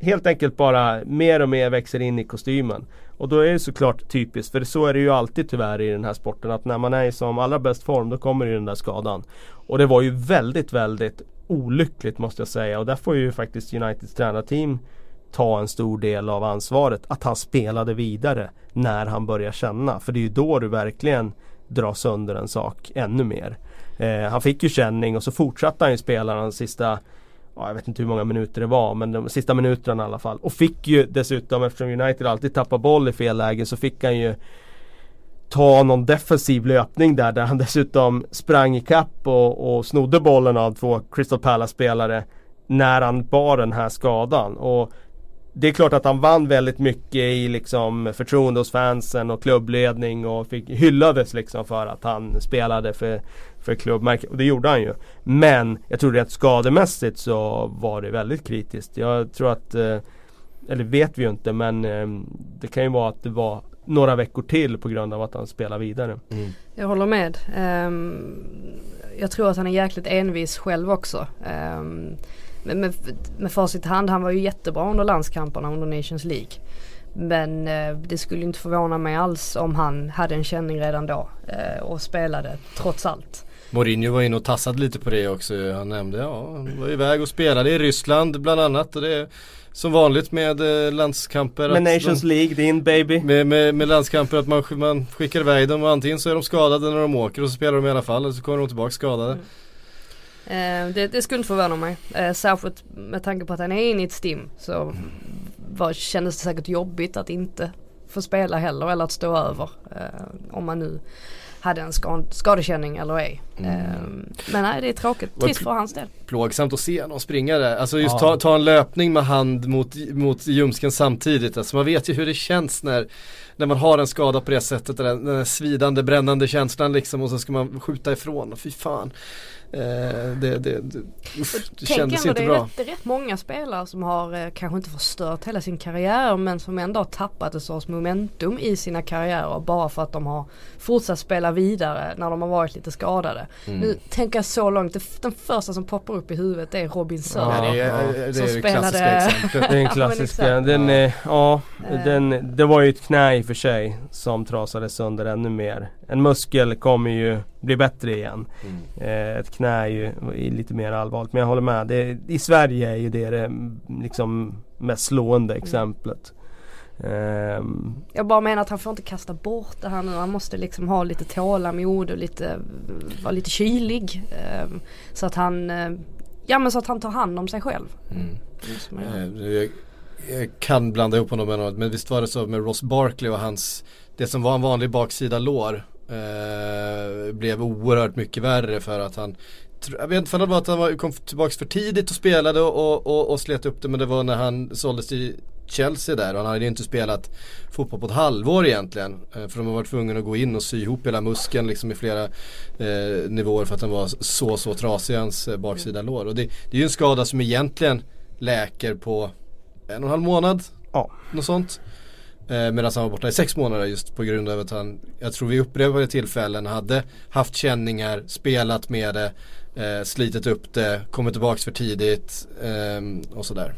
helt enkelt bara mer och mer växer in i kostymen. Och då är det såklart typiskt, för så är det ju alltid tyvärr i den här sporten att när man är i som allra bäst form då kommer ju den där skadan. Och det var ju väldigt, väldigt olyckligt måste jag säga och där får ju faktiskt Uniteds tränarteam ta en stor del av ansvaret att han spelade vidare när han börjar känna. För det är ju då du verkligen drar sönder en sak ännu mer. Eh, han fick ju känning och så fortsatte han ju spela de sista ja, jag vet inte hur många minuter det var men de sista minuterna i alla fall. Och fick ju dessutom eftersom United alltid tappar boll i fel läge så fick han ju ta någon defensiv löpning där, där han dessutom sprang ikapp och, och snodde bollen av två Crystal Palace-spelare när han bar den här skadan. Och det är klart att han vann väldigt mycket i liksom förtroende hos fansen och klubbledning och fick, hyllades liksom för att han spelade för, för klubbmärket. Och det gjorde han ju. Men jag tror att skademässigt så var det väldigt kritiskt. Jag tror att, eh, eller vet vi ju inte men eh, det kan ju vara att det var några veckor till på grund av att han spelar vidare. Mm. Jag håller med. Um, jag tror att han är jäkligt envis själv också. Um, med, med, med facit i hand, han var ju jättebra under landskamperna under Nations League. Men eh, det skulle inte förvåna mig alls om han hade en känning redan då eh, och spelade trots allt. Mourinho var inne och tassade lite på det också. Han nämnde, ja, han var iväg och spelade i Ryssland bland annat. Och det som vanligt med eh, landskamper. Med Nations de, League, din baby. Med, med, med, landskamper att man, man skickar iväg dem och antingen så är de skadade när de åker och så spelar de i alla fall eller så kommer de tillbaka skadade. Mm. Eh, det, det, skulle inte förvåna mig. Eh, särskilt med tanke på att han är inne i ett stim så var, kändes det säkert jobbigt att inte få spela heller eller att stå över. Eh, om man nu hade en skadekänning eller ej. Mm. Ehm, men nej det är tråkigt, trist för hans del. Plågsamt att se någon springa där. Alltså just ja. ta, ta, en löpning med hand mot, mot ljumsken samtidigt. Alltså man vet ju hur det känns när, när man har en skada på det sättet. Den, den svidande, brännande känslan liksom och så ska man skjuta ifrån. Fy fan. Eh, det, det, det, uff, det kändes inte bra. Det är rätt, rätt många spelare som har eh, kanske inte förstört hela sin karriär men som ändå har tappat ett sorts momentum i sina karriärer bara för att de har fortsatt spela vidare när de har varit lite skadade. Mm. Nu tänker jag så långt, den första som poppar upp i huvudet är Robin Söder. Ja, det är, det är det klassiska exemplet. Det är en klassiska, den, är, ja, eh. den, det var ju ett knä i och för sig som trasades sönder ännu mer. En muskel kommer ju bli bättre igen. Mm. ett knä är ju lite mer allvarligt men jag håller med. Det, I Sverige är ju det det liksom mest slående mm. exemplet. Um, jag bara menar att han får inte kasta bort det här nu. Han måste liksom ha lite tålamod och lite, vara lite kylig. Um, så att han, uh, ja men så att han tar hand om sig själv. Mm. Uh, jag, jag, kan blanda ihop honom med något men visst var det så med Ross Barkley och hans, det som var en vanlig baksida lår uh, blev oerhört mycket värre för att han jag vet inte om det var att han var, kom tillbaka för tidigt och spelade och, och, och slet upp det men det var när han såldes till Chelsea där och han hade inte spelat fotboll på ett halvår egentligen. Eh, för de har varit tvungna att gå in och sy ihop hela muskeln liksom i flera eh, nivåer för att den var så så trasig hans eh, baksida lår. Och det, det är ju en skada som egentligen läker på en och en halv månad. Ja. Något sånt. Eh, Medan han var borta i sex månader just på grund av att han, jag tror vi upprepade tillfällen hade haft känningar, spelat med det, eh, slitit upp det, kommit tillbaka för tidigt eh, och sådär.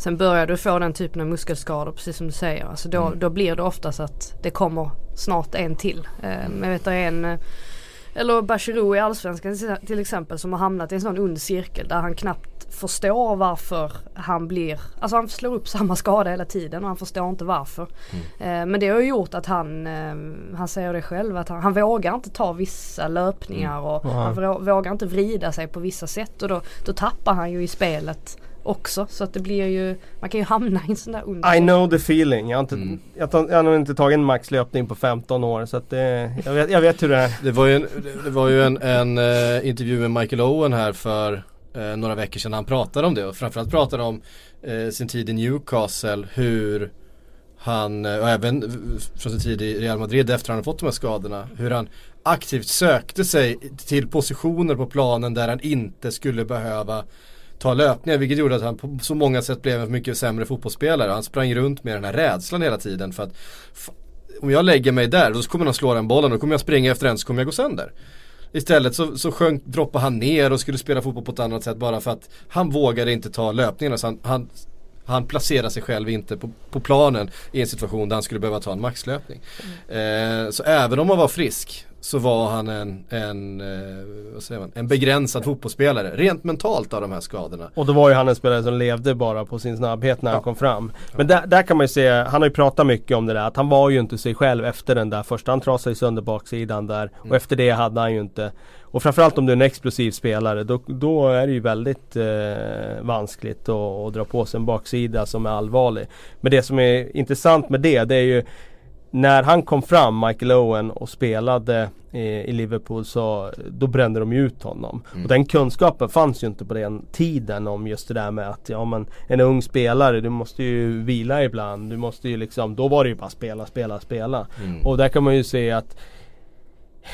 Sen börjar du få den typen av muskelskador precis som du säger. Alltså då, mm. då blir det oftast att det kommer snart en till. Eh, jag vet det är en eh, eller Bachirou i Allsvenskan till exempel som har hamnat i en sån ond cirkel där han knappt förstår varför han blir, alltså han slår upp samma skada hela tiden och han förstår inte varför. Mm. Eh, men det har gjort att han, han säger det själv, att han, han vågar inte ta vissa löpningar mm. och mm. han vågar inte vrida sig på vissa sätt och då, då tappar han ju i spelet också. Så att det blir ju, man kan ju hamna i en sån där under. I know the feeling. Jag har, inte, mm. jag, tar, jag har nog inte tagit en maxlöpning på 15 år så att det, jag, vet, jag vet hur det är. Det var ju en, det var ju en, en uh, intervju med Michael Owen här för uh, några veckor sedan. Han pratade om det och framförallt pratade om uh, sin tid i Newcastle. Hur han, och även från sin tid i Real Madrid efter att han hade fått de här skadorna. Hur han aktivt sökte sig till positioner på planen där han inte skulle behöva ta löpningar vilket gjorde att han på så många sätt blev en mycket sämre fotbollsspelare. Han sprang runt med den här rädslan hela tiden för att om jag lägger mig där då kommer han slå den bollen och då kommer jag springa efter den så kommer jag gå sönder. Istället så, så sjönk, droppade han ner och skulle spela fotboll på ett annat sätt bara för att han vågade inte ta löpningarna. Så han, han, han placerade sig själv inte på, på, planen i en situation där han skulle behöva ta en maxlöpning. Mm. Eh, så även om han var frisk så var han en, en, eh, vad säger man, en begränsad fotbollsspelare. Rent mentalt av de här skadorna. Och då var ju han en spelare som levde bara på sin snabbhet när ja. han kom fram. Men där, där, kan man ju se, han har ju pratat mycket om det där att han var ju inte sig själv efter den där första. Han trasade ju sönder baksidan där och mm. efter det hade han ju inte och framförallt om du är en explosiv spelare då, då är det ju väldigt eh, vanskligt att, att dra på sig en baksida som är allvarlig. Men det som är intressant med det, det är ju när han kom fram, Michael Owen, och spelade i, i Liverpool så då brände de ut honom. Mm. Och den kunskapen fanns ju inte på den tiden om just det där med att ja men en ung spelare, du måste ju vila ibland. Du måste ju liksom, då var det ju bara spela, spela, spela. Mm. Och där kan man ju se att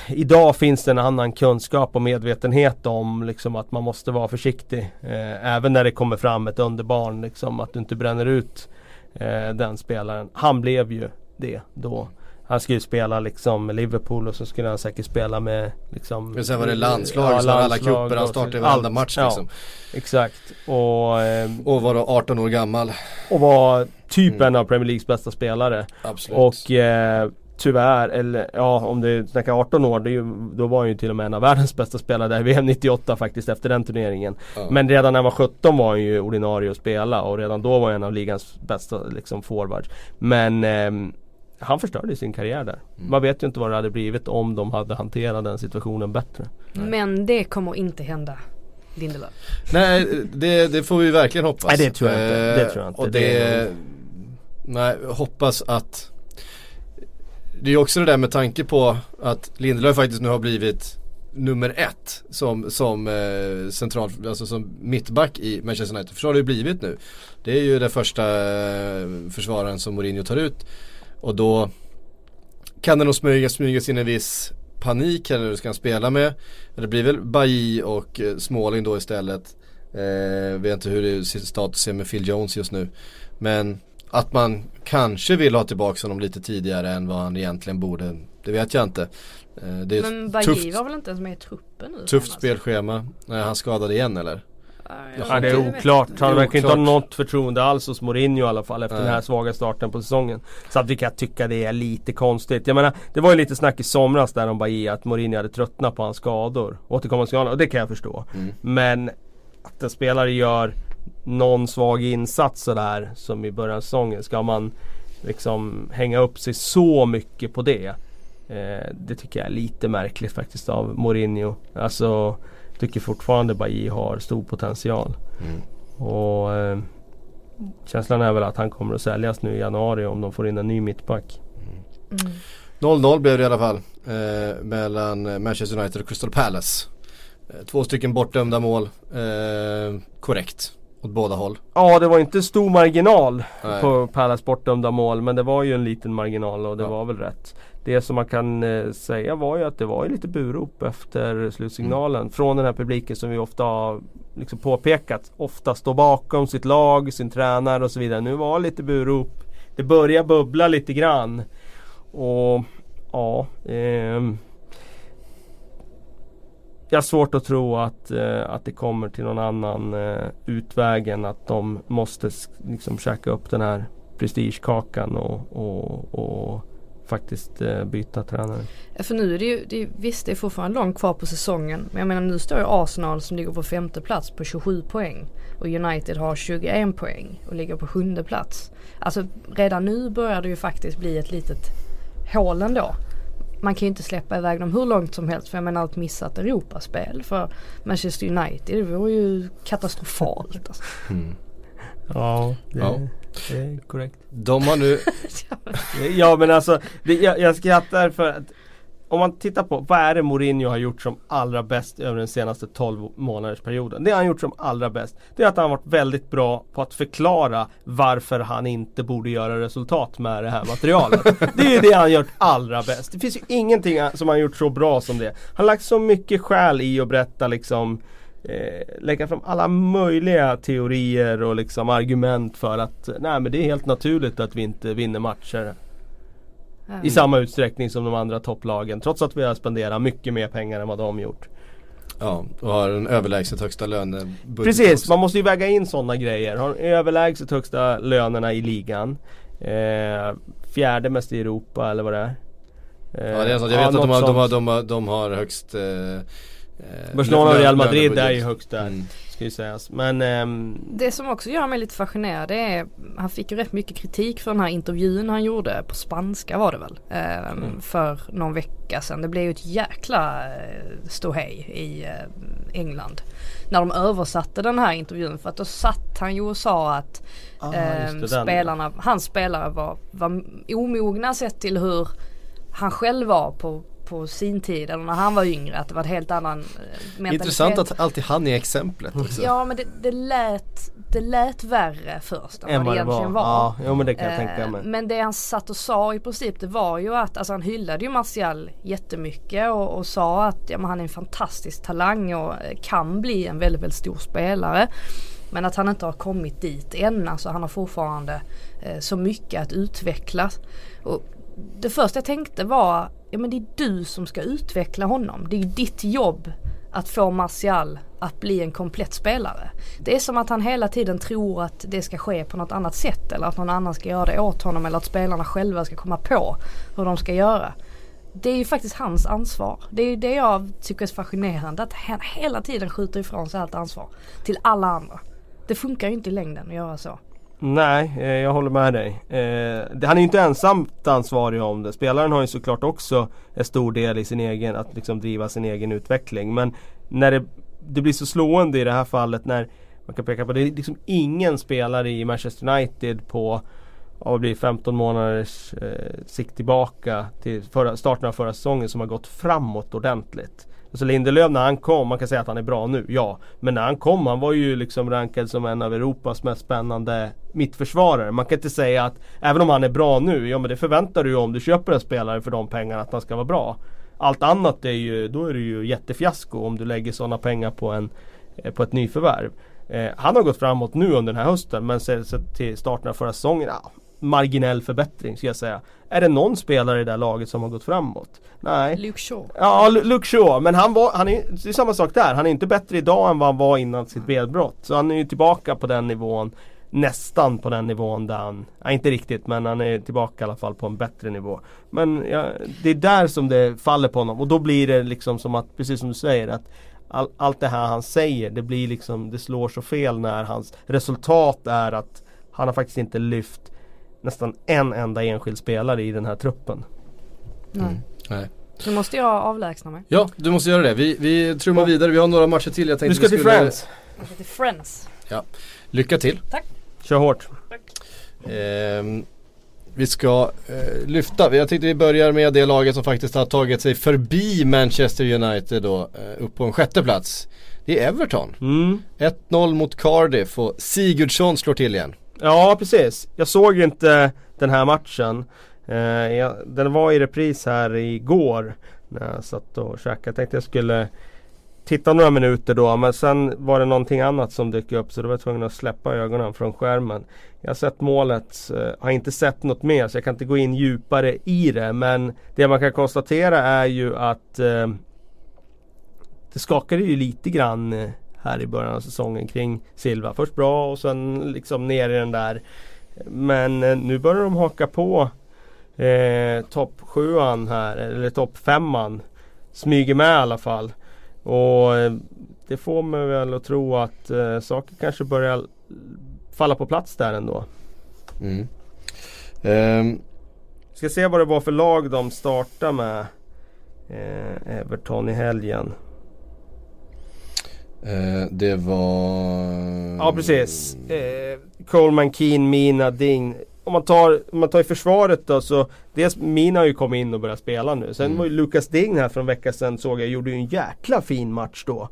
Idag finns det en annan kunskap och medvetenhet om liksom att man måste vara försiktig. Eh, även när det kommer fram ett underbarn, liksom, att du inte bränner ut eh, den spelaren. Han blev ju det då. Han skulle spela liksom med Liverpool och så skulle han säkert spela med liksom Men sen var det landslag, ja, så alla cuper, han startade varenda match liksom. Ja, exakt. Och, eh, och var då 18 år gammal. Och var typ mm. en av Premier Leagues bästa spelare. Absolut. Och eh, tyvärr, eller ja om du snackar 18 år, det ju, då var han ju till och med en av världens bästa spelare där i VM 98 faktiskt efter den turneringen. Ja. Men redan när han var 17 var han ju ordinarie att spela och redan då var han en av ligans bästa liksom forwards. Men eh, han förstörde sin karriär där. Mm. Man vet ju inte vad det hade blivit om de hade hanterat den situationen bättre. Nej. Men det kommer inte hända. Lindelöf. Nej det, det, får vi verkligen hoppas. Nej det tror jag inte. Det tror jag inte. Och det, det nej, hoppas att det är också det där med tanke på att Lindelöf faktiskt nu har blivit nummer ett som, som eh, central, alltså som mittback i Manchester United. För så har det ju blivit nu. Det är ju den första eh, försvararen som Mourinho tar ut. Och då kan det nog smyga, smygas in en viss panik här när du ska spela med. Det blir väl Bailly och eh, Småling då istället. Eh, vet inte hur det status är med Phil Jones just nu. Men att man kanske vill ha tillbaka honom lite tidigare än vad han egentligen borde. Det vet jag inte. Eh, det är Men Bailly var väl inte ens med i truppen nu? Tufft spelschema. Nej, han skadade igen eller? Ja, det är oklart. Han verkar inte ha något förtroende alls hos Mourinho i alla fall efter Nej. den här svaga starten på säsongen. Så att vi kan tycka det är lite konstigt. Jag menar, det var ju lite snack i somras där om Bahia att Mourinho hade tröttnat på hans skador. Återkommande skador, och det kan jag förstå. Mm. Men att en spelare gör någon svag insats sådär som i början av säsongen. Ska man liksom hänga upp sig så mycket på det? Eh, det tycker jag är lite märkligt faktiskt av Mourinho. Alltså tycker fortfarande Bailly har stor potential. Mm. Och eh, Känslan är väl att han kommer att säljas nu i januari om de får in en ny mittback. 0-0 mm. blev det i alla fall eh, mellan Manchester United och Crystal Palace. Eh, två stycken bortdömda mål. Eh, korrekt. Åt båda håll. Ja det var inte stor marginal Nej. på Palace bortdömda mål men det var ju en liten marginal och det ja. var väl rätt. Det som man kan eh, säga var ju att det var lite burop efter slutsignalen mm. från den här publiken som vi ofta har liksom påpekat. Ofta står bakom sitt lag, sin tränare och så vidare. Nu var det lite burop. Det börjar bubbla lite grann. Och ja, eh, jag har svårt att tro att, eh, att det kommer till någon annan eh, utväg än att de måste liksom käka upp den här prestigekakan och, och, och faktiskt eh, byta tränare. Ja, för nu är det ju, det är, visst det är fortfarande långt kvar på säsongen. Men jag menar nu står ju Arsenal som ligger på femte plats på 27 poäng. Och United har 21 poäng och ligger på sjunde plats. Alltså redan nu börjar det ju faktiskt bli ett litet hål ändå man kan ju inte släppa iväg dem hur långt som helst för jag menar ett missat Europaspel för Manchester United. Det vore ju katastrofalt. Alltså. Mm. Ja, det, ja, det, är korrekt. De har nu... ja men alltså, det, jag, jag skrattar för att om man tittar på vad är det Mourinho har gjort som allra bäst över den senaste 12 månaders perioden. Det han gjort som allra bäst Det är att han har varit väldigt bra på att förklara varför han inte borde göra resultat med det här materialet. det är ju det han gjort allra bäst. Det finns ju ingenting som han gjort så bra som det. Han har lagt så mycket själ i att berätta liksom eh, lägga fram alla möjliga teorier och liksom argument för att nej men det är helt naturligt att vi inte vinner matcher. I samma utsträckning som de andra topplagen trots att vi har spenderat mycket mer pengar än vad de gjort. Ja, och har den överlägset högsta lönen. Precis, också. man måste ju väga in sådana grejer. Har överlägset högsta lönerna i ligan. Eh, fjärde mest i Europa eller vad det är. ja det är så. Jag vet att de har, de, har, de, har, de har högst eh, Barcelona och Real Madrid är ju högst där. Mm. Ska ju sägas. Men um... Det som också gör mig lite fascinerad är Han fick ju rätt mycket kritik för den här intervjun han gjorde på spanska var det väl. Eh, mm. För någon vecka sedan. Det blev ju ett jäkla eh, ståhej i eh, England. När de översatte den här intervjun för att då satt han ju och sa att ah, eh, spelarna, hans spelare var, var omogna sett till hur han själv var på på sin tid eller när han var yngre att det var ett helt annan eh, mentalitet. Intressant att alltid han är exemplet också. Ja men det, det, lät, det lät värre först än vad det egentligen var. var. Ja, jo, men det kan jag eh, tänka mig. Men det han satt och sa i princip det var ju att alltså han hyllade ju Martial jättemycket och, och sa att ja, men han är en fantastisk talang och eh, kan bli en väldigt, väldigt stor spelare. Men att han inte har kommit dit än. Alltså han har fortfarande eh, så mycket att utveckla. Och det första jag tänkte var ja men det är du som ska utveckla honom. Det är ditt jobb att få Martial att bli en komplett spelare. Det är som att han hela tiden tror att det ska ske på något annat sätt eller att någon annan ska göra det åt honom eller att spelarna själva ska komma på hur de ska göra. Det är ju faktiskt hans ansvar. Det är det jag tycker är så fascinerande att han hela tiden skjuter ifrån sig allt ansvar till alla andra. Det funkar ju inte i längden att göra så. Nej, eh, jag håller med dig. Eh, han är ju inte ensamt ansvarig om det. Spelaren har ju såklart också en stor del i sin egen, att liksom driva sin egen utveckling. Men när det, det blir så slående i det här fallet när man kan peka på det är liksom ingen spelare i Manchester United på vad blir 15 månaders eh, sikt tillbaka till förra, starten av förra säsongen som har gått framåt ordentligt. Alltså Lindelöf när han kom, man kan säga att han är bra nu, ja. Men när han kom, han var ju liksom rankad som en av Europas mest spännande mittförsvarare. Man kan inte säga att, även om han är bra nu, ja men det förväntar du ju om du köper en spelare för de pengarna att han ska vara bra. Allt annat är ju, då är det ju jättefiasko om du lägger sådana pengar på, en, eh, på ett nyförvärv. Eh, han har gått framåt nu under den här hösten men sett till starten av förra säsongen, ja, marginell förbättring ska jag säga. Är det någon spelare i det här laget som har gått framåt? Nej. Luke Shaw. Ja, Luke Shaw. Men han var, han är, det är samma sak där. Han är inte bättre idag än vad han var innan sitt benbrott. Så han är ju tillbaka på den nivån. Nästan på den nivån där han, ja, inte riktigt men han är tillbaka i alla fall på en bättre nivå. Men ja, det är där som det faller på honom och då blir det liksom som att, precis som du säger, att all, allt det här han säger det blir liksom, det slår så fel när hans resultat är att han har faktiskt inte lyft nästan en enda enskild spelare i den här truppen. Nej. Mm. Nej. Nu måste jag avlägsna mig. Ja, du måste göra det. Vi, vi trummar ja. vidare. Vi har några matcher till. Jag tänkte du ska till skulle... Friends. Jag ska till Friends. Ja. Lycka till. Tack. Kör hårt. Tack. Eh, vi ska eh, lyfta. Jag tänkte vi börjar med det laget som faktiskt har tagit sig förbi Manchester United då. Eh, upp på en sjätte plats. Det är Everton. Mm. 1-0 mot Cardiff och Sigurdsson slår till igen. Ja precis. Jag såg ju inte den här matchen. Eh, jag, den var i repris här igår. När jag satt och käkade. Jag tänkte jag skulle titta några minuter då. Men sen var det någonting annat som dök upp. Så då var jag tvungen att släppa ögonen från skärmen. Jag har sett målet. Eh, har inte sett något mer. Så jag kan inte gå in djupare i det. Men det man kan konstatera är ju att eh, det skakade ju lite grann eh, här i början av säsongen kring Silva. Först bra och sen liksom ner i den där. Men eh, nu börjar de haka på eh, topp sjuan här, eller topp femman. Smyger med i alla fall. Och eh, det får mig väl att tro att eh, saker kanske börjar falla på plats där ändå. Mm. Um. Ska se vad det var för lag de startade med eh, Everton i helgen. Eh, det var... Ja precis. Eh, Coleman, Keen, Mina, Ding. Om man tar, om man tar i försvaret då så Dels Mina har ju kommit in och börjat spela nu. Sen mm. var ju Lucas Ding här för en vecka sedan såg jag gjorde ju en jäkla fin match då.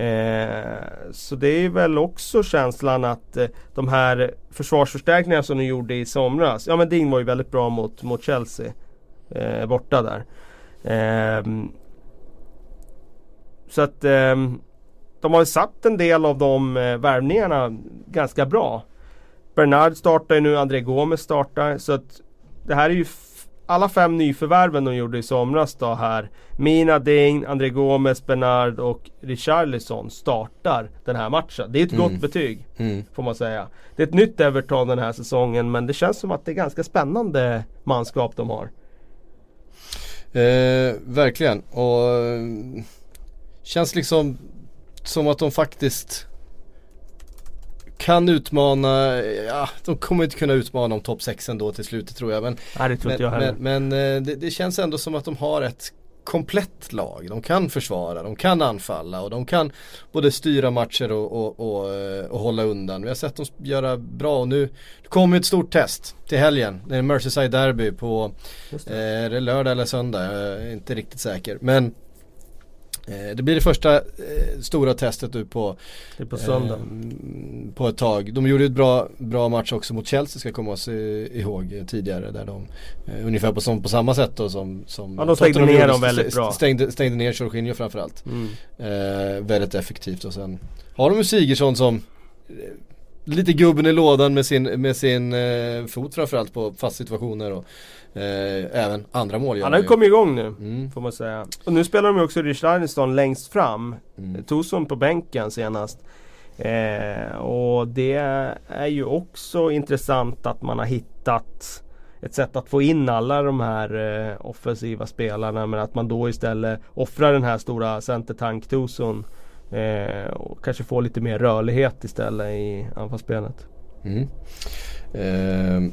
Eh, så det är väl också känslan att eh, de här försvarsförstärkningarna som de gjorde i somras. Ja men Ding var ju väldigt bra mot, mot Chelsea. Eh, borta där. Ehm, så att ehm, de har satt en del av de eh, värvningarna ganska bra. Bernard startar ju nu, André Gomes startar. Så att det här är ju alla fem nyförvärven de gjorde i somras då här. Mina Ding, André Gomes, Bernard och Richarlison startar den här matchen. Det är ett mm. gott betyg. Mm. Får man säga. Det är ett nytt Everton den här säsongen men det känns som att det är ganska spännande manskap de har. Eh, verkligen och eh, känns liksom som att de faktiskt kan utmana, ja de kommer inte kunna utmana om topp 6 ändå till slut tror jag. Men, Nej det tror inte jag heller. Men, men eh, det, det, känns ändå som att de har ett komplett lag. De kan försvara, de kan anfalla och de kan både styra matcher och, och, och, eh, och hålla undan. Vi har sett dem göra bra och nu kommer ett stort test till helgen. Det är Merseyside Derby på, eh, det lördag eller söndag? Jag är inte riktigt säker. Men det blir det första eh, stora testet nu på, på, söndag. Eh, på ett tag. De gjorde ett bra, bra match också mot Chelsea ska komma oss ihåg tidigare. Där de, eh, ungefär på, som, på samma sätt då som, som Ja de stängde Tottenham ner dem väldigt bra. Stängde, stängde ner Jorginho framförallt. Mm. Eh, väldigt effektivt och sen har de ju Sigurdsson som eh, lite gubben i lådan med sin, med sin eh, fot framförallt på fast situationer och Eh, även andra mål Han har ju kommit igång nu, mm. får man säga. Och nu spelar de ju också Richarlison längst fram. Mm. Torsson på bänken senast. Eh, och det är ju också intressant att man har hittat ett sätt att få in alla de här eh, offensiva spelarna men att man då istället offrar den här stora centertank Tosun eh, och kanske får lite mer rörlighet istället i anfallsspelet. Mm. Eh,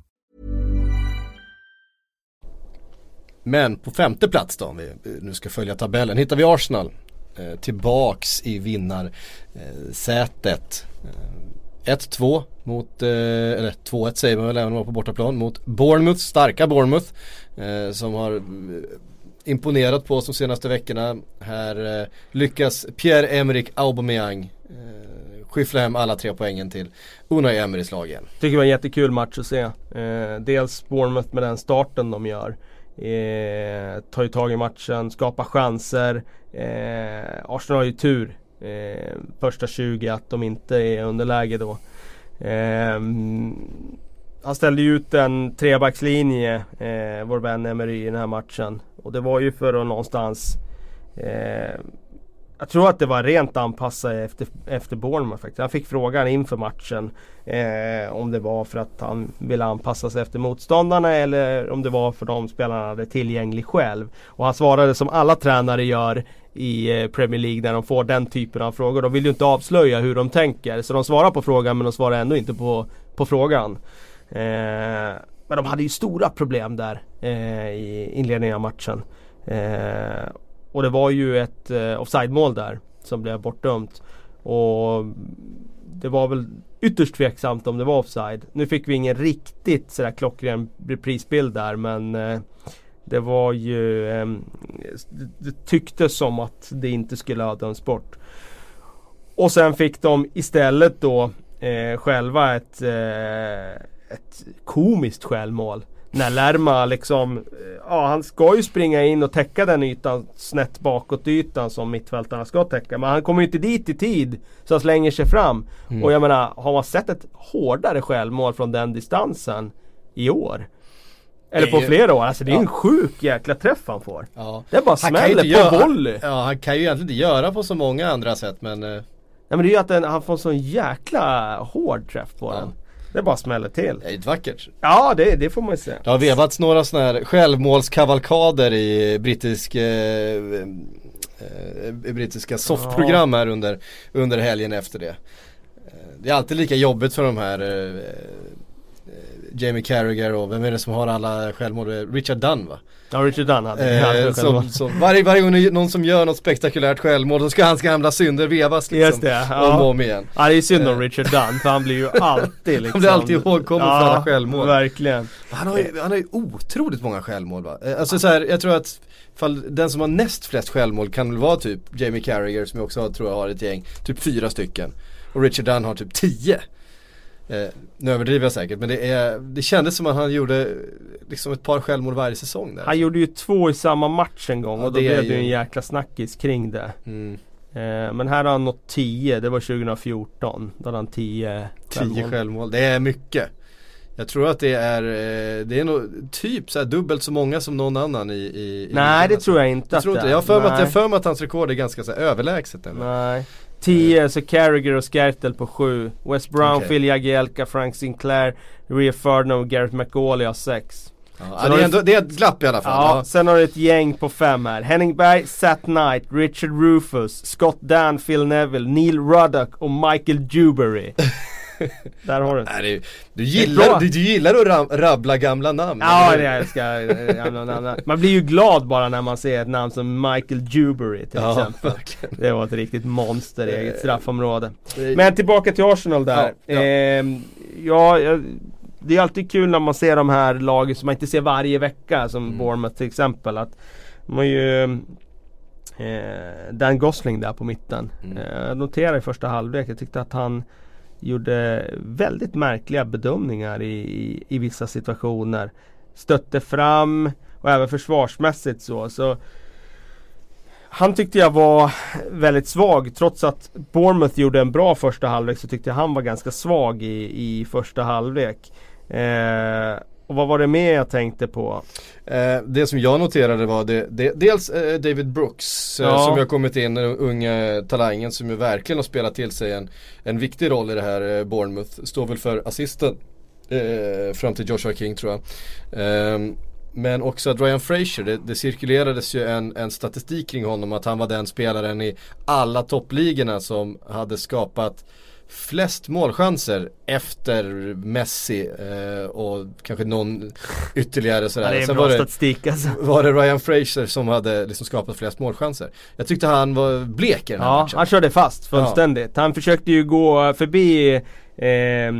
Men på femte plats då, om vi nu ska följa tabellen, hittar vi Arsenal. Eh, tillbaks i vinnarsätet. Eh, 1-2 mot, eh, eller 2-1 säger man väl även om man var på bortaplan, mot Bournemouth, starka Bournemouth. Eh, som har eh, imponerat på oss de senaste veckorna. Här eh, lyckas Pierre-Emerick Aubameyang eh, skyffla hem alla tre poängen till Unai Emerys lag igen. Tycker det var en jättekul match att se. Eh, dels Bournemouth med den starten de gör. Eh, tar ju tag i matchen, skapar chanser. Eh, Arsenal har ju tur eh, första 20 att de inte är underläge då. Eh, han ställde ju ut en trebackslinje, eh, vår vän Emery i den här matchen. Och det var ju för att någonstans eh, jag tror att det var rent anpassat efter, efter Bournemouth faktiskt. Han fick frågan inför matchen eh, om det var för att han ville anpassa sig efter motståndarna eller om det var för de spelarna han hade tillgänglig själv. Och han svarade som alla tränare gör i eh, Premier League när de får den typen av frågor. De vill ju inte avslöja hur de tänker. Så de svarar på frågan men de svarar ändå inte på, på frågan. Eh, men de hade ju stora problem där eh, i inledningen av matchen. Eh, och det var ju ett eh, offside-mål där som blev bortdömt. Och det var väl ytterst tveksamt om det var offside. Nu fick vi ingen riktigt sådär klockren reprisbild där men eh, det var ju eh, Det tycktes som att det inte skulle ha dömts bort. Och sen fick de istället då eh, själva ett eh, ett komiskt självmål. När Lerma liksom, ja han ska ju springa in och täcka den ytan snett bakåt ytan som mittfältarna ska täcka. Men han kommer ju inte dit i tid så han slänger sig fram. Mm. Och jag menar, har man sett ett hårdare självmål från den distansen i år? Eller på flera år, alltså det är ja. en sjuk jäkla träff han får. Ja. Det är bara smäller på volley. Ja han kan ju egentligen inte göra på så många andra sätt men Nej men det är ju att den, han får en sån jäkla hård träff på ja. den. Det bara smäller till. Det är ett vackert. Ja det, det får man ju säga. Det har vevats några sådana här självmålskavalkader i brittisk eh, eh, brittiska soffprogram här under, under helgen efter det. Eh, det är alltid lika jobbigt för de här eh, eh, Jamie Carragher och vem är det som har alla självmord? Richard Dunn va? Ja Richard Dunn hade, eh, som, som, varje, varje gång någon som gör något spektakulärt självmål så ska hans gamla synder vevas liksom. Just det, ja. Om och om igen. Ja det är synd om eh. Richard Dunn för han blir ju alltid liksom Han blir alltid ihågkommen ja, för alla självmål. verkligen. Han har ju, han har ju otroligt många självmål va? Eh, alltså så här, jag tror att fall, den som har näst flest självmål kan väl vara typ Jamie Carragher som jag också tror jag har ett gäng. Typ fyra stycken. Och Richard Dunn har typ tio. Eh, nu överdriver jag säkert men det, är, det kändes som att han gjorde liksom ett par självmål varje säsong där. Han gjorde ju två i samma match en gång ja, och då blev det ju en jäkla snackis kring det. Mm. Eh, men här har han nått 10, det var 2014. Då hade han 10 10 självmål, det är mycket. Jag tror att det är, eh, det är nog typ så dubbelt så många som någon annan i, i Nej det tror jag inte jag tror inte. Jag har för mig att, för mig att hans rekord är ganska så överlägset eller? Nej 10 så Carragher och Skertel på 7 West Brown, okay. Phil Jagielka, Frank Sinclair, Ria Ferdinand och Gareth McAuley har 6 Ja, det, är ändå, det är ett glapp i alla fall. Ja, ja. Sen har du ett gäng på fem här. Henning Berg, Sat Knight, Richard Rufus, Scott Dan, Phil Neville, Neil Ruddock och Michael Dewberry. Där har du Nej, du, gillar, du, du gillar att ram, rabbla gamla namn Ja det älskar gamla namn Man blir ju glad bara när man ser ett namn som Michael Dewberry till ja, exempel verkligen. Det var ett riktigt monster i eget straffområde Men tillbaka till Arsenal där Ja, ja. Eh, ja det är alltid kul när man ser de här lagen som man inte ser varje vecka som mm. Bournemouth till exempel. Att man ju eh, Dan Gosling där på mitten. Mm. Eh, jag noterade i första halvlek, jag tyckte att han gjorde väldigt märkliga bedömningar i, i, i vissa situationer. Stötte fram och även försvarsmässigt så. så han tyckte jag var väldigt svag trots att Bournemouth gjorde en bra första halvlek så tyckte jag han var ganska svag i, i första halvlek. Eh, och vad var det mer jag tänkte på? Eh, det som jag noterade var det, det dels eh, David Brooks eh, ja. som har kommit in, den unga talangen som ju verkligen har spelat till sig en, en viktig roll i det här eh, Bournemouth. Står väl för assisten eh, fram till Joshua King tror jag. Ehm, men också att Ryan Fraser, det, det, cirkulerades ju en, en statistik kring honom att han var den spelaren i alla toppligorna som hade skapat flest målchanser efter Messi eh, och kanske någon ytterligare sådär. Ja, det är Sen bra var statistik alltså. Var det Ryan Fraser som hade liksom skapat flest målchanser. Jag tyckte han var blek i den här ja, matchen. Han körde fast fullständigt. Ja. Han försökte ju gå förbi eh,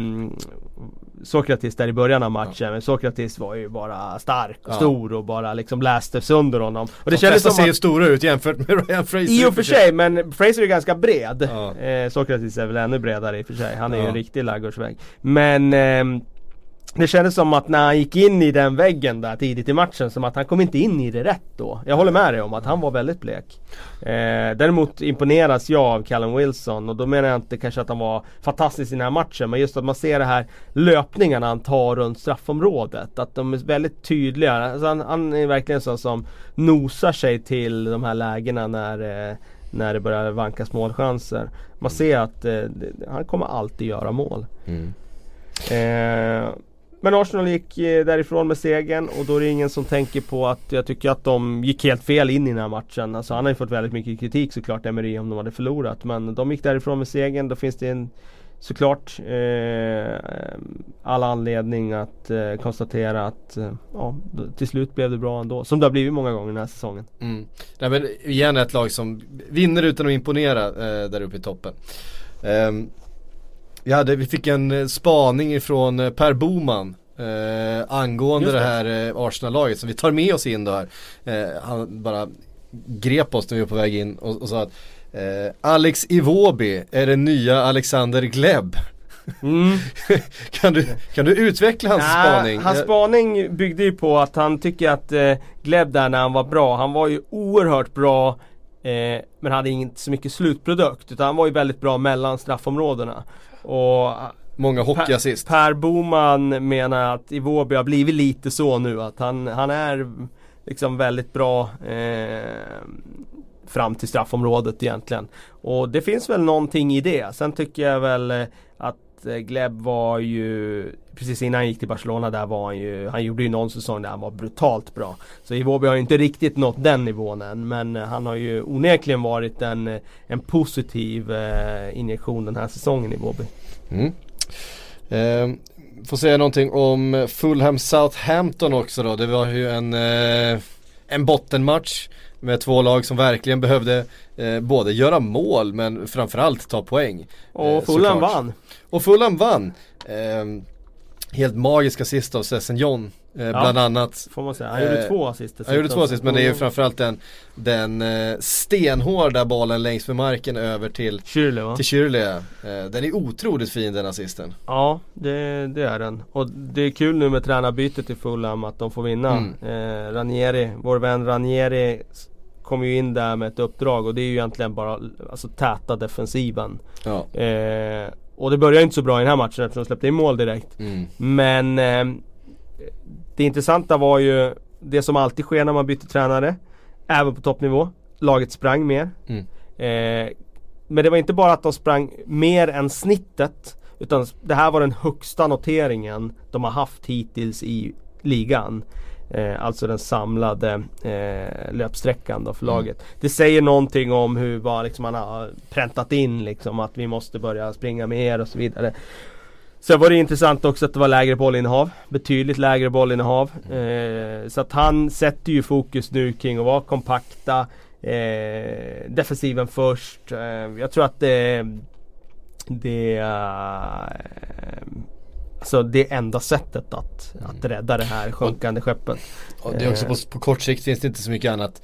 Sokratis där i början av matchen. Ja. Men Sokratis var ju bara stark och ja. stor och bara liksom läste sönder honom. Och det De kändes som ser ju stora ut jämfört med Ryan Fraser. I och för sig, men Fraser är ganska bred. Ja. Eh, Sokratis är väl ännu bredare i och för sig. Han är ju en riktig laggårdsvägg. Men eh, det kändes som att när han gick in i den väggen där tidigt i matchen som att han kom inte in i det rätt då. Jag håller med dig om att han var väldigt blek. Eh, däremot imponeras jag av Callum Wilson och då menar jag inte kanske att han var fantastisk i den här matchen men just att man ser det här löpningarna han tar runt straffområdet. Att de är väldigt tydliga. Alltså han, han är verkligen sån som nosar sig till de här lägena när eh, när det börjar vankas målchanser. Man ser att eh, han kommer alltid göra mål. Mm. Men Arsenal gick eh, därifrån med segern och då är det ingen som tänker på att jag tycker att de gick helt fel in i den här matchen. Alltså han har ju fått väldigt mycket kritik såklart Emery om de hade förlorat. Men de gick därifrån med segern. Då finns det en såklart eh, all anledning att eh, konstatera att eh, ja, till slut blev det bra ändå. Som det har blivit många gånger den här säsongen. Mm. Nej, men igen ett lag som vinner utan att imponera eh, där uppe i toppen. Um, vi, hade, vi fick en eh, spaning ifrån eh, Per Boman eh, angående det. det. här eh, Arsenal-laget som vi tar med oss in då här. Eh, han bara grep oss när vi var på väg in och, och sa att eh, Alex Iwobi är den nya Alexander Gleb. Mm. kan, du, kan du utveckla hans Nä, spaning? Hans spaning byggde ju på att han tycker att eh, Gleb där när han var bra, han var ju oerhört bra eh, men hade inte så mycket slutprodukt utan han var ju väldigt bra mellan straffområdena. Och Många hockeyassist. Per, per Boman menar att Iwobi har blivit lite så nu att han, han är liksom väldigt bra eh, fram till straffområdet egentligen. Och det finns väl någonting i det. Sen tycker jag väl eh, att eh, Gleb var ju Precis innan han gick till Barcelona där var han ju Han gjorde ju någon säsong där han var brutalt bra. Så Iwobi har ju inte riktigt nått den nivån än Men eh, han har ju onekligen varit en eh, En positiv eh, injektion den här säsongen Iwobi. Mm. eh, Får säga någonting om Fulham Southampton också då. Det var ju en eh, En bottenmatch med två lag som verkligen behövde eh, både göra mål men framförallt ta poäng. Och eh, Fulham vann. Och Fulham vann. Eh, helt magiska sist av Sessen John Eh, ja, bland annat. Får man säga. Han gjorde eh, två assist. Han gjorde två assist men det är ju framförallt den, den eh, stenhårda bollen längs med marken över till Kyrle va? Till Kyrle Den är otroligt fin den assisten. Ja det, det, är den. Och det är kul nu med tränarbytet i Fulham att de får vinna. Mm. Ranieri, vår vän Ranieri kom ju in där med ett uppdrag och det är ju egentligen bara alltså, täta defensiven. Ja. Eh, och det börjar inte så bra i den här matchen eftersom de släppte in mål direkt. Mm. Men eh, det intressanta var ju det som alltid sker när man byter tränare. Även på toppnivå. Laget sprang mer. Mm. Eh, men det var inte bara att de sprang mer än snittet. Utan det här var den högsta noteringen de har haft hittills i ligan. Eh, alltså den samlade eh, löpsträckan då för mm. laget. Det säger någonting om hur vad liksom man har präntat in liksom att vi måste börja springa mer och så vidare. Sen var det intressant också att det var lägre bollinnehav. Betydligt lägre bollinnehav. Eh, så att han sätter ju fokus nu kring att vara kompakta. Eh, defensiven först. Eh, jag tror att det, det uh, Alltså det enda sättet att, att rädda det här sjunkande skeppet. Och det är också på, på kort sikt finns det inte så mycket annat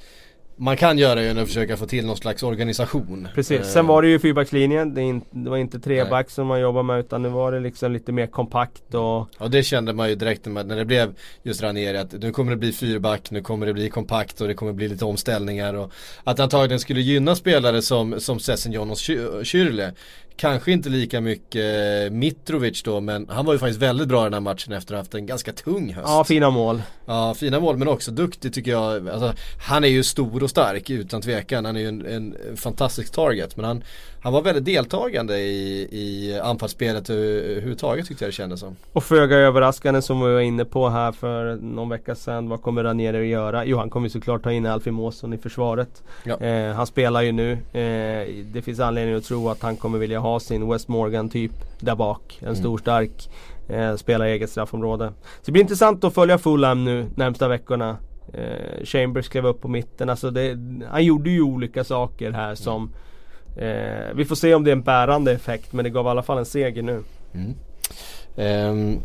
man kan göra ju att försöka få till någon slags organisation. Precis, sen var det ju fyrbackslinjen. Det, det var inte treback som man jobbar med utan nu var det liksom lite mer kompakt och... Ja det kände man ju direkt när det blev just Ranieri att nu kommer det bli fyrback, nu kommer det bli kompakt och det kommer bli lite omställningar och att antagligen skulle gynna spelare som, som Sessignon och Kyrle Kanske inte lika mycket Mitrovic då men han var ju faktiskt väldigt bra i den här matchen efter att ha haft en ganska tung höst. Ja, fina mål. Ja, fina mål men också duktig tycker jag. Alltså, han är ju stor och stark utan tvekan. Han är ju en, en fantastisk target men han, han var väldigt deltagande i, i anfallsspelet överhuvudtaget tyckte jag det kändes som. Och föga överraskande som vi var inne på här för någon vecka sedan. Vad kommer Ranieri att göra? Jo han kommer såklart ta in Alfie Måsson i försvaret. Ja. Eh, han spelar ju nu. Eh, det finns anledning att tro att han kommer vilja ha sin West Morgan typ där bak. En mm. stor stark. Eh, spelar i eget straffområde. Så det blir intressant att följa Fulham nu närmsta veckorna. Eh, Chambers klev upp på mitten. Alltså det, han gjorde ju olika saker här som mm Eh, vi får se om det är en bärande effekt men det gav i alla fall en seger nu. Mm. Um,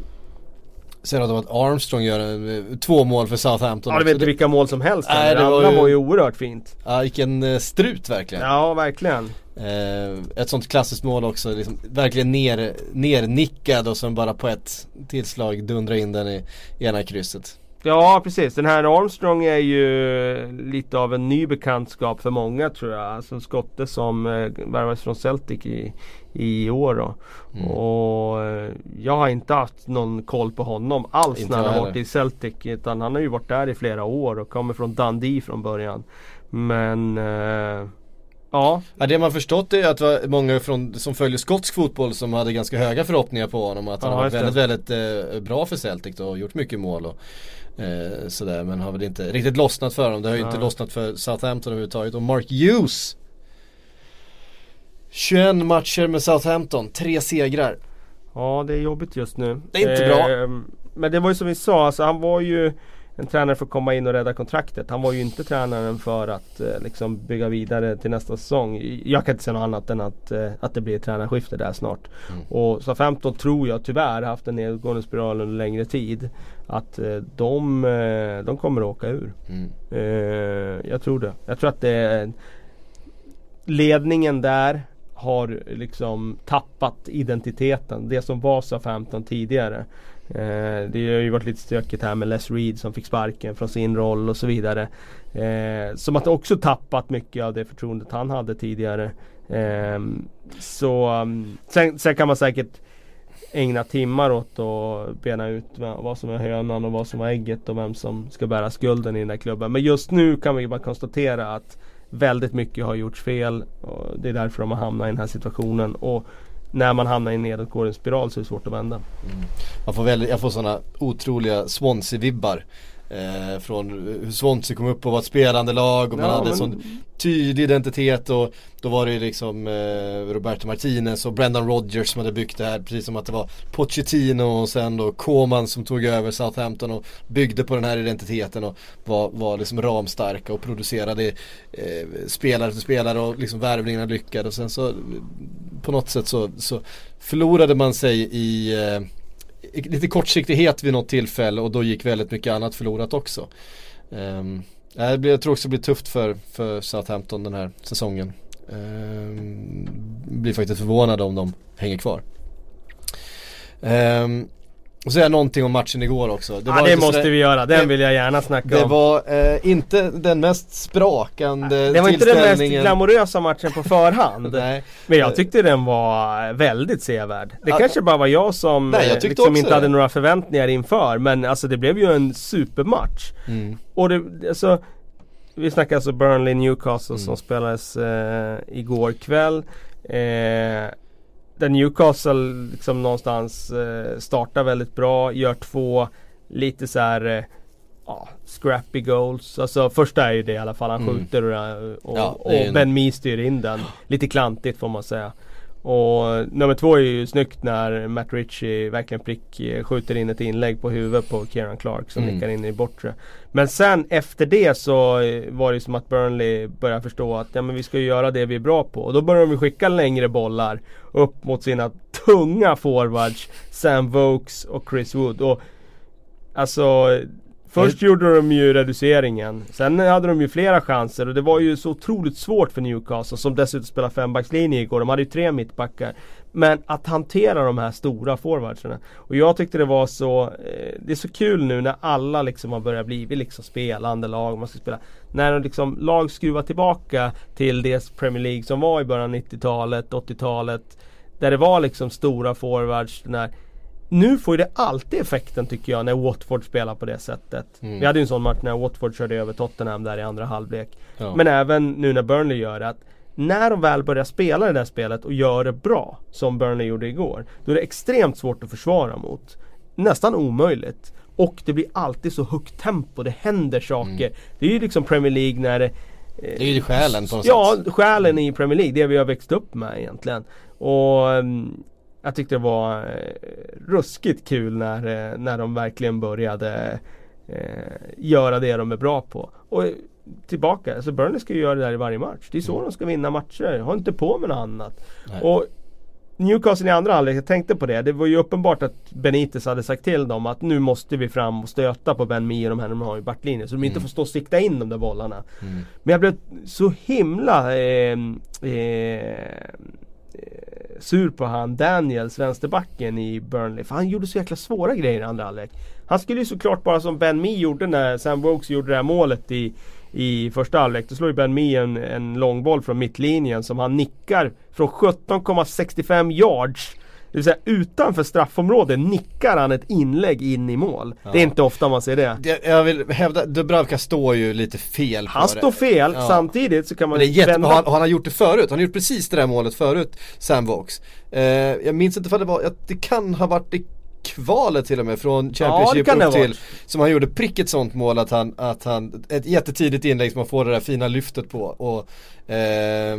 sen att Armstrong gör en, två mål för Southampton. Ja du vet inte vilka mål som helst. Nej, det, andra var ju, var ju oerhört fint. Ja vilken eh, strut verkligen. Ja verkligen. Eh, ett sånt klassiskt mål också, liksom, verkligen ner, nernickad och sen bara på ett tillslag dundra in den i ena krysset. Ja precis, den här Armstrong är ju lite av en ny bekantskap för många tror jag. Alltså skotte som eh, värvades från Celtic i, i år då. Mm. Och eh, jag har inte haft någon koll på honom alls inte när han har varit i Celtic. Utan han har ju varit där i flera år och kommer från Dundee från början. Men eh, Ja. ja. Det man förstått är att det var många från, som följer skotsk fotboll som hade ganska höga förhoppningar på honom. Att han ja, har varit väldigt, väldigt eh, bra för Celtic och gjort mycket mål. Och, eh, sådär, men har väl inte riktigt lossnat för honom. Det har ju ja. inte lossnat för Southampton överhuvudtaget. Och Mark Hughes 21 matcher med Southampton, tre segrar. Ja det är jobbigt just nu. Det är inte eh, bra. Men det var ju som vi sa, alltså han var ju en tränare för att komma in och rädda kontraktet. Han var ju inte tränaren för att eh, liksom bygga vidare till nästa säsong. Jag kan inte säga något annat än att, eh, att det blir ett tränarskifte där snart. Mm. Och så 15 tror jag tyvärr haft en nedgående spiral under längre tid. Att eh, de, eh, de kommer att åka ur. Mm. Eh, jag tror det. Jag tror att det är ledningen där har liksom tappat identiteten. Det som var sa 15 tidigare. Eh, det har ju varit lite stökigt här med Les Reed som fick sparken från sin roll och så vidare. Eh, som att också tappat mycket av det förtroendet han hade tidigare. Eh, så mm, sen, sen, kan man säkert ägna timmar åt att bena ut vad som är hönan och vad som är ägget och vem som ska bära skulden i den där klubben. Men just nu kan vi bara konstatera att väldigt mycket har gjorts fel. Och det är därför de har hamnat i den här situationen. Och när man hamnar i en nedåtgående spiral så är det svårt att vända. Mm. Man får jag får sådana otroliga Swansea-vibbar Eh, från hur Swansea kom upp och var ett spelande lag och man hade men... sån tydlig identitet och då var det liksom eh, Roberto Martinez och Brendan Rodgers som hade byggt det här precis som att det var Pochettino och sen då Koman som tog över Southampton och byggde på den här identiteten och var, var liksom ramstarka och producerade eh, spelare för spelare och liksom värvningarna lyckade och sen så på något sätt så, så förlorade man sig i eh, lite kortsiktighet vid något tillfälle och då gick väldigt mycket annat förlorat också. Um, jag tror också det blir tufft för, för Southampton den här säsongen. Um, blir faktiskt förvånad om de hänger kvar. Um, och säga någonting om matchen igår också. Det ja det måste sådär, vi göra, den vill jag gärna snacka det om. Det var eh, inte den mest sprakande Det var inte den mest glamorösa matchen på förhand. Nej. Men jag tyckte den var väldigt sevärd. Det ja, kanske bara var jag som nej, jag liksom inte det. hade några förväntningar inför. Men alltså det blev ju en supermatch. Mm. Och det, alltså Vi snackar alltså Burnley Newcastle mm. som spelades eh, igår kväll. Eh, där Newcastle liksom någonstans eh, startar väldigt bra, gör två lite så här eh, ja, scrappy goals. Alltså första är ju det i alla fall, han mm. skjuter och, och, ja, och Ben Mee styr in den. Lite klantigt får man säga. Och nummer två är ju snyggt när Matt Ritchie verkligen prick eh, skjuter in ett inlägg på huvudet på Kieran Clark som mm. nickar in i bortre. Men sen efter det så eh, var det som att Burnley började förstå att ja, men vi ska ju göra det vi är bra på. Och då börjar de skicka längre bollar upp mot sina tunga forwards Sam Vokes och Chris Wood. Och Alltså Först gjorde de ju reduceringen, sen hade de ju flera chanser och det var ju så otroligt svårt för Newcastle som dessutom spelade fembackslinje igår. De hade ju tre mittbackar. Men att hantera de här stora forwardsarna. Och jag tyckte det var så, eh, det är så kul nu när alla liksom har börjat bli liksom spelande lag. Man ska spela. När de liksom lag skruvar tillbaka till det Premier League som var i början av 90-talet, 80-talet. Där det var liksom stora forwards. Den här, nu får ju det alltid effekten tycker jag när Watford spelar på det sättet. Mm. Vi hade ju en sån match när Watford körde över Tottenham där i andra halvlek. Ja. Men även nu när Burnley gör det. Att när de väl börjar spela det där spelet och gör det bra, som Burnley gjorde igår. Då är det extremt svårt att försvara mot. Nästan omöjligt. Och det blir alltid så högt tempo, det händer saker. Mm. Det är ju liksom Premier League när det det är ju själen på något ja, sätt. Ja, själen i Premier League. Det vi har växt upp med egentligen. Och um, jag tyckte det var eh, ruskigt kul när, eh, när de verkligen började eh, göra det de är bra på. Och tillbaka, alltså Burnley ska ju göra det där i varje match. Det är så mm. de ska vinna matcher. Ha inte på med något annat. Nej. Och Newcastle i andra halvlek, jag tänkte på det. Det var ju uppenbart att Benitez hade sagt till dem att nu måste vi fram och stöta på Ben Mee och de här de har i backlinjen. Så de mm. inte får stå och sikta in de där bollarna. Mm. Men jag blev så himla eh, eh, sur på han Daniels, vänsterbacken i Burnley. För han gjorde så jäkla svåra grejer i andra halvlek. Han skulle ju såklart bara som Ben Mee gjorde när Sam Vokes gjorde det här målet i, i första halvlek. Då slår ju Ben Mee en, en långboll från mittlinjen som han nickar från 17,65 yards det vill säga utanför straffområdet nickar han ett inlägg in i mål. Ja. Det är inte ofta man ser det. det jag vill hävda, Dubravka står ju lite fel Han står fel, ja. samtidigt så kan man det är jättebra, han, han har gjort det förut, han har gjort precis det där målet förut, Sam Vokes. Eh, jag minns inte för det var, det kan ha varit i kvalet till och med från Championship ja, upp till Som han gjorde prick ett sånt mål att han, att han, ett jättetidigt inlägg som man får det där fina lyftet på och eh,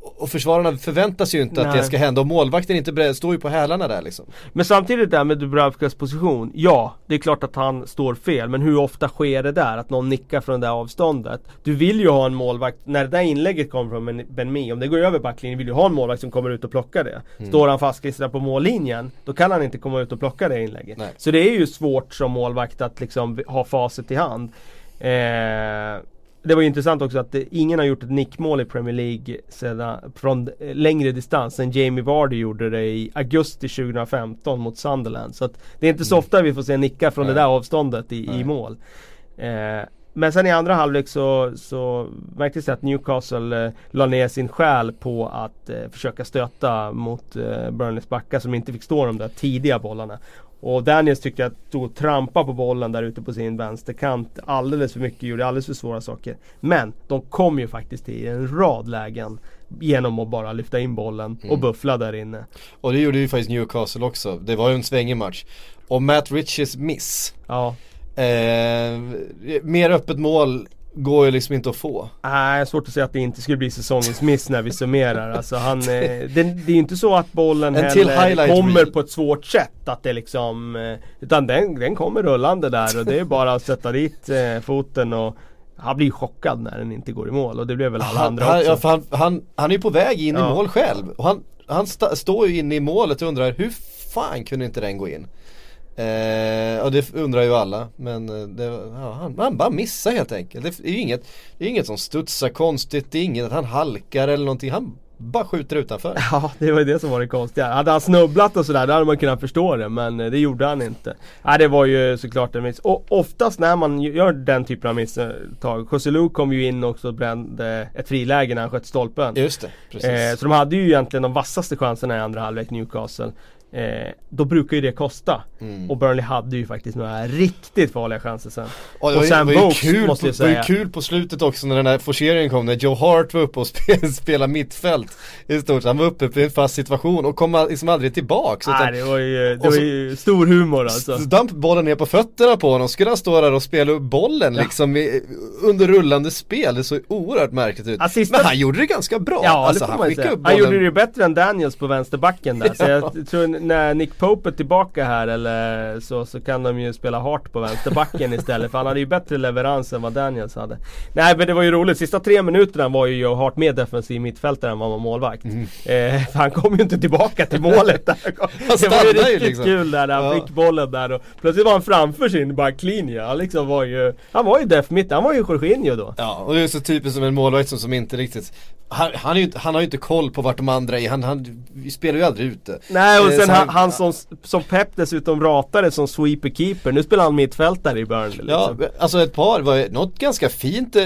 och försvararna förväntar sig ju inte Nej. att det ska hända och målvakten inte beredd, står ju på hälarna där liksom. Men samtidigt där med Dubravkas position, ja det är klart att han står fel men hur ofta sker det där? Att någon nickar från det där avståndet? Du vill ju ha en målvakt, när det där inlägget kommer från Ben Mee, om det går över backlinjen vill du ha en målvakt som kommer ut och plockar det. Mm. Står han fastklistrad på mållinjen, då kan han inte komma ut och plocka det inlägget. Nej. Så det är ju svårt som målvakt att liksom ha facit i hand. Eh, det var ju intressant också att ingen har gjort ett nickmål i Premier League sedan, från längre distans än Jamie Vardy gjorde det i augusti 2015 mot Sunderland. Så att det är inte så mm. ofta vi får se nicka från Nej. det där avståndet i, i mål. Eh, men sen i andra halvlek så, så märktes det att Newcastle eh, la ner sin själ på att eh, försöka stöta mot eh, Burnleys backar som inte fick stå de där tidiga bollarna. Och Daniels tyckte jag stod och trampade på bollen där ute på sin vänsterkant alldeles för mycket, gjorde alldeles för svåra saker. Men de kom ju faktiskt till en rad lägen genom att bara lyfta in bollen och mm. buffla där inne. Och det gjorde ju faktiskt Newcastle också. Det var ju en svängig match. Och Matt Riches miss. Ja. Eh, mer öppet mål går ju liksom inte att få. Nej, svårt att säga att det inte skulle bli säsongens miss när vi summerar. Alltså han, eh, det, det är ju inte så att bollen en heller kommer på ett svårt sätt. Att det liksom, eh, utan den, den kommer rullande där och det är bara att sätta dit eh, foten och han blir chockad när den inte går i mål och det blev väl alla han, andra han, också. Ja, han, han, han är ju på väg in ja. i mål själv. Och han, han st står ju inne i målet och undrar hur fan kunde inte den gå in? Eh, och det undrar ju alla men eh, det, ja, han, han bara missar helt enkelt. Det är ju inget, det är inget som studsar konstigt, det är inget att han halkar eller någonting. Han bara skjuter utanför. Ja, det var ju det som var det konstiga. Hade han snubblat och sådär, då hade man kunnat förstå det. Men eh, det gjorde han inte. Ja, det var ju såklart en miss. Och oftast när man gör den typen av misstag. José kom ju in också och brände ett friläge när han sköt stolpen. Just det, precis. Eh, så de hade ju egentligen de vassaste chanserna i andra halvlek, Newcastle. Eh, då brukar ju det kosta. Mm. Och Burnley hade ju faktiskt några riktigt farliga chanser sen. Och, och Vokes kul måste jag säga. Det var ju kul på slutet också när den där forceringen kom när Joe Hart var uppe och spelade mittfält. I stort Han var uppe i en fast situation och kom liksom aldrig tillbaks. Nej det var ju, det var ju stor humor alltså. Damp bollen ner på fötterna på honom. Skulle han stå där och spela upp bollen ja. liksom i, under rullande spel. Det såg oerhört märkligt ut. Assista... Men han gjorde det ganska bra. Ja alltså, det får man säga. Han gjorde det bättre än Daniels på vänsterbacken där. Så jag tror när Nick Pope är tillbaka här eller så, så kan de ju spela Hart på vänsterbacken istället. För han hade ju bättre leverans än vad Daniels hade. Nej men det var ju roligt. Sista tre minuterna var ju Joe Hart mer defensiv mittfältare än vad han var målvakt. Mm. Eh, för han kom ju inte tillbaka till målet där. det var ju riktigt liksom. kul där när han ja. fick bollen där och plötsligt var han framför sin backlinje. Han liksom var ju, han var ju def mitt, han var ju Jorginho då. Ja och det är så typiskt som en målvakt som, som inte riktigt han, han, ju, han har ju inte koll på vart de andra är, han, han spelar ju aldrig ute. Nej och eh, sen han, han, som, som Pep dessutom ratade som sweeper keeper, nu spelar han mittfältare i Burnley liksom. Ja, alltså ett par, var något ganska fint, eh,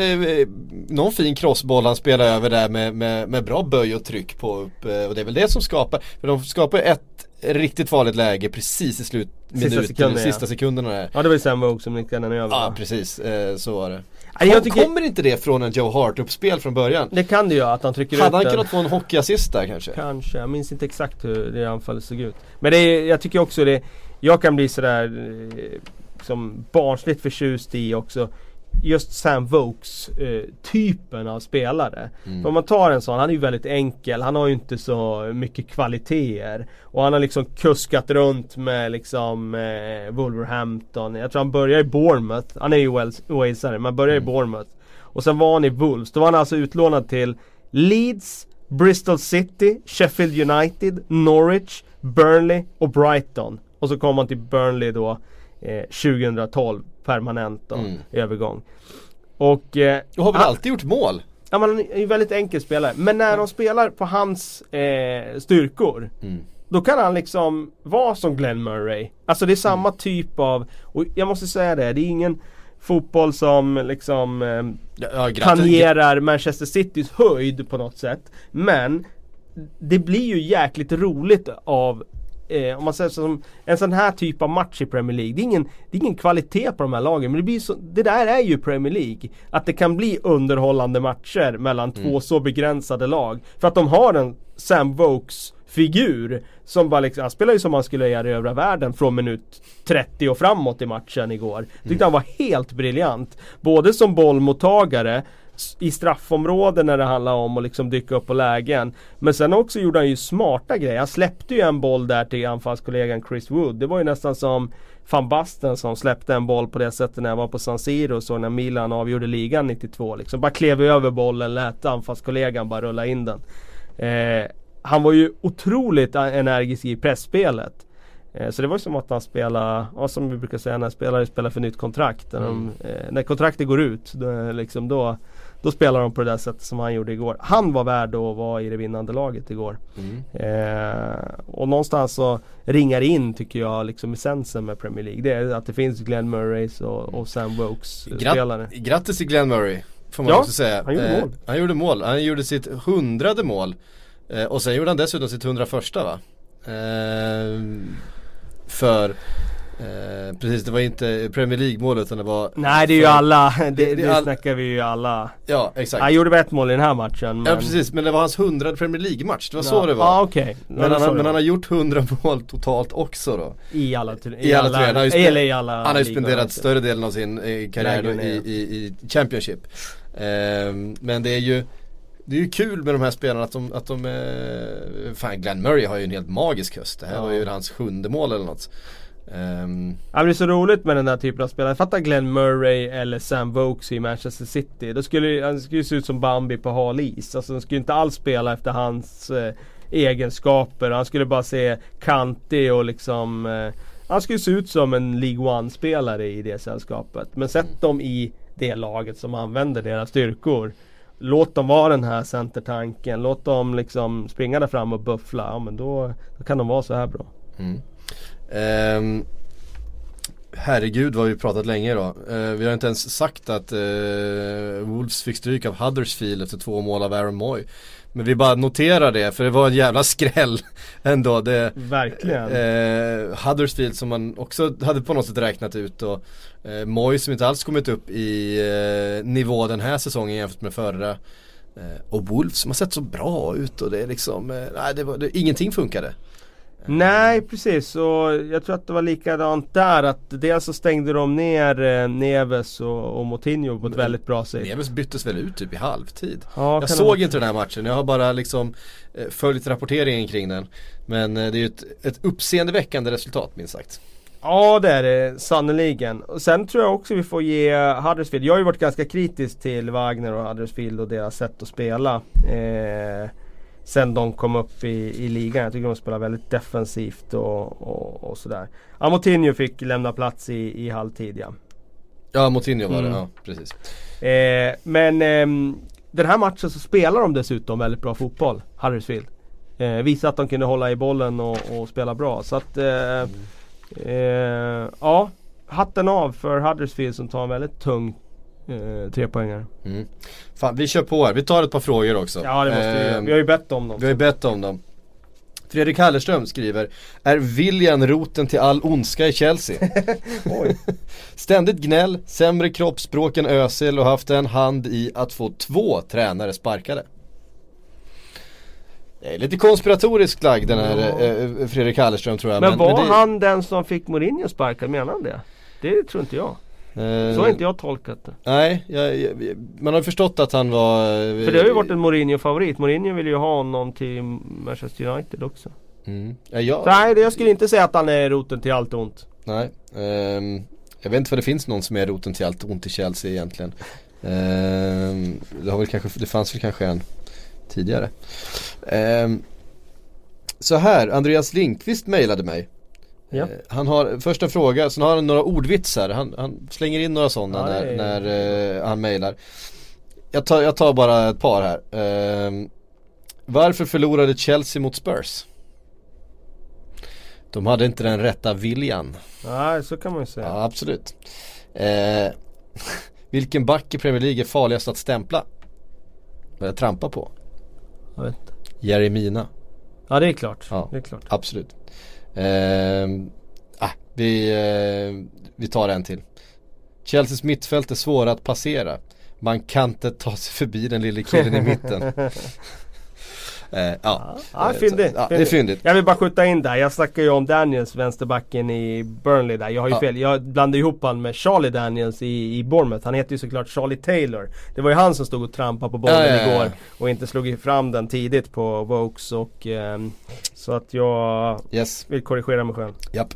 någon fin crossboll han spelar över där med, med, med bra böj och tryck på upp, eh, och det är väl det som skapar, för de skapar ett riktigt farligt läge precis i slutminuten, sista, sekunden, sista ja. sekunderna där. Ja det var ju Sam Vogue som nickade den över. Ja precis, eh, så var det. Jag tycker... Kommer inte det från en Joe Hart-uppspel från början? Det kan det ju, att han trycker Hade ut han kunnat få en hockeyassist där kanske? Kanske, jag minns inte exakt hur det anfallet såg ut. Men det är, jag tycker också det, jag kan bli sådär eh, som barnsligt förtjust i också just Sam Vokes eh, typen av spelare. Mm. Om man tar en sån, han är ju väldigt enkel, han har ju inte så mycket kvaliteter. Och han har liksom kuskat runt med liksom eh, Wolverhampton. Jag tror han börjar i Bournemouth, han är ju walesare, men börjar mm. i Bournemouth. Och sen var han i Wolves, då var han alltså utlånad till Leeds, Bristol City, Sheffield United, Norwich, Burnley och Brighton. Och så kom han till Burnley då eh, 2012 permanent då, mm. övergång. Och... Eh, och har väl han, alltid gjort mål? Ja man är ju väldigt enkel spelare. Men när de spelar på hans eh, styrkor mm. Då kan han liksom vara som Glenn Murray. Alltså det är samma mm. typ av, och jag måste säga det, det är ingen fotboll som liksom eh, ja, tangerar Manchester Citys höjd på något sätt. Men det blir ju jäkligt roligt av eh, om man säger som en sån här typ av match i Premier League. Det är ingen, det är ingen kvalitet på de här lagen men det, blir så, det där är ju Premier League. Att det kan bli underhållande matcher mellan mm. två så begränsade lag. För att de har en Sam Vokes figur som bara liksom, han spelar ju som han skulle göra i övriga världen från minut 30 och framåt i matchen igår. Tyckte mm. han var helt briljant. Både som bollmottagare i straffområden när det handlar om att liksom dyka upp på lägen. Men sen också gjorde han ju smarta grejer. Han släppte ju en boll där till anfallskollegan Chris Wood. Det var ju nästan som van Basten som släppte en boll på det sättet när jag var på San Siro så när Milan avgjorde ligan 92. Liksom bara klev över bollen, lät anfallskollegan bara rulla in den. Eh, han var ju otroligt energisk i pressspelet. Eh, så det var som att han spelade, ja, som vi brukar säga när spelare spelar för nytt kontrakt. När, de, mm. eh, när kontraktet går ut, då, liksom, då, då spelar de på det där sättet som han gjorde igår. Han var värd att vara i det vinnande laget igår. Mm. Eh, och någonstans så ringar in tycker jag liksom essensen med Premier League. Det är att det finns Glenn Murrays och, och Sam Wokes Grat spelare. Grattis till Glenn Murray. Får man ja, också säga. Han gjorde, eh, mål. han gjorde mål. Han gjorde sitt hundrade mål. Eh, och sen gjorde han dessutom sitt hundraförsta va? Eh, för Eh, precis, det var inte Premier League målet utan det var Nej det är ju alla, det, det, det all... snackar vi ju alla Ja exakt Han gjorde ett mål i den här matchen men... Ja precis, men det var hans hundrade Premier League-match, det var ja. så det var ah, okay. Men, han, men han har gjort hundra mål totalt också då I alla, i, i alla, alla han har ju, i alla han har ju spenderat större delen av sin eh, karriär i, i, i, Championship eh, Men det är ju det är ju kul med de här spelarna att de, att de eh, Fan Glenn Murray har ju en helt magisk höst. Det här ja. var ju hans sjunde mål eller något. Um... Ja, det är så roligt med den där typen av spelare. Fatta Glenn Murray eller Sam Vokes i Manchester City. Då skulle han skulle se ut som Bambi på hal is. Alltså han skulle inte alls spela efter hans eh, egenskaper. Han skulle bara se kantig och liksom eh, han skulle se ut som en League One-spelare i det sällskapet. Men sätt mm. dem i det laget som använder deras styrkor. Låt dem vara den här centertanken. Låt dem liksom springa där fram och buffla. Ja men då, då kan de vara så här bra. Mm. Um, herregud vad vi pratat länge idag. Uh, vi har inte ens sagt att uh, Wolves fick stryk av Huddersfield efter två mål av Aaron Moy. Men vi bara noterar det för det var en jävla skräll ändå. Det, Verkligen. Eh, Huddersfield som man också hade på något sätt räknat ut och eh, Moy som inte alls kommit upp i eh, nivå den här säsongen jämfört med förra. Eh, och Wolves som har sett så bra ut och det är liksom, eh, nej det var, det, ingenting funkade. Nej precis och jag tror att det var likadant där att dels så stängde de ner eh, Neves och, och Moutinho på ett väldigt bra sätt. Neves byttes väl ut typ i halvtid. Ja, jag såg inte den här matchen, jag har bara liksom eh, följt rapporteringen kring den. Men eh, det är ju ett, ett uppseendeväckande resultat minst sagt. Ja det är det sannerligen. Och sen tror jag också vi får ge Huddersfield. Jag har ju varit ganska kritisk till Wagner och Huddersfield och deras sätt att spela. Eh, sen de kom upp i, i ligan. Jag tycker de spelar väldigt defensivt och, och, och sådär. Amotinho fick lämna plats i, i halvtid ja. Ja Amotinho var mm. det, ja precis. Eh, men eh, den här matchen så spelar de dessutom väldigt bra fotboll, Huddersfield. Eh, visar att de kunde hålla i bollen och, och spela bra. Så att eh, mm. Eh, ja, hatten av för Huddersfield som tar en väldigt tung eh, tre poängare. Mm. Fan, vi kör på här. Vi tar ett par frågor också. Ja det måste eh, vi göra. Vi har ju bett om dem. Vi har ju bett om dem. Fredrik Hallerström skriver Är William roten till all ondska i Chelsea? Ständigt gnäll, sämre kroppsspråk än Özil och haft en hand i att få två tränare sparkade. Det är lite konspiratoriskt lagd den här eh, Fredrik Hallerström tror jag. Men, men var men det... han den som fick Mourinho sparkad? Menar han det? Det tror inte jag. Så har inte jag tolkat det. Nej, jag, jag, man har förstått att han var... För det har ju varit en Mourinho-favorit. Mourinho vill ju ha honom till Manchester United också. Mm. Ja, jag... Nej, jag skulle inte säga att han är roten till allt ont. Nej. Um, jag vet inte för det finns någon som är roten till allt ont i Chelsea egentligen. Um, det, har väl kanske, det fanns väl kanske en tidigare. Um, så här, Andreas Linkvist mejlade mig. Ja. Eh, han har första fråga, sen har han några ordvitsar. Han, han slänger in några sådana ja, när, när uh, han mejlar. Jag tar, jag tar bara ett par här. Uh, varför förlorade Chelsea mot Spurs? De hade inte den rätta viljan. Nej, så kan man ju säga. Ja, absolut. Uh, vilken back i Premier League är farligast att stämpla? Eller trampa på? Jag vet inte. Jeremina. Ja, det är klart. Ja, det är klart. Absolut. Eh, ah, vi, eh, vi tar en till. Chelseas mittfält är svåra att passera. Man kan inte ta sig förbi den lille killen i mitten. Eh, ja, ja, eh, fyndigt. Ja, det är fyndigt. Jag vill bara skjuta in där. Jag snackar ju om Daniels, vänsterbacken i Burnley där. Jag har ju ja. fel. Jag blandade ihop han med Charlie Daniels i, i Bournemouth. Han heter ju såklart Charlie Taylor. Det var ju han som stod och trampade på bollen ja, igår. Och inte slog fram den tidigt på Vokes och... Eh, så att jag yes. vill korrigera mig själv. Japp.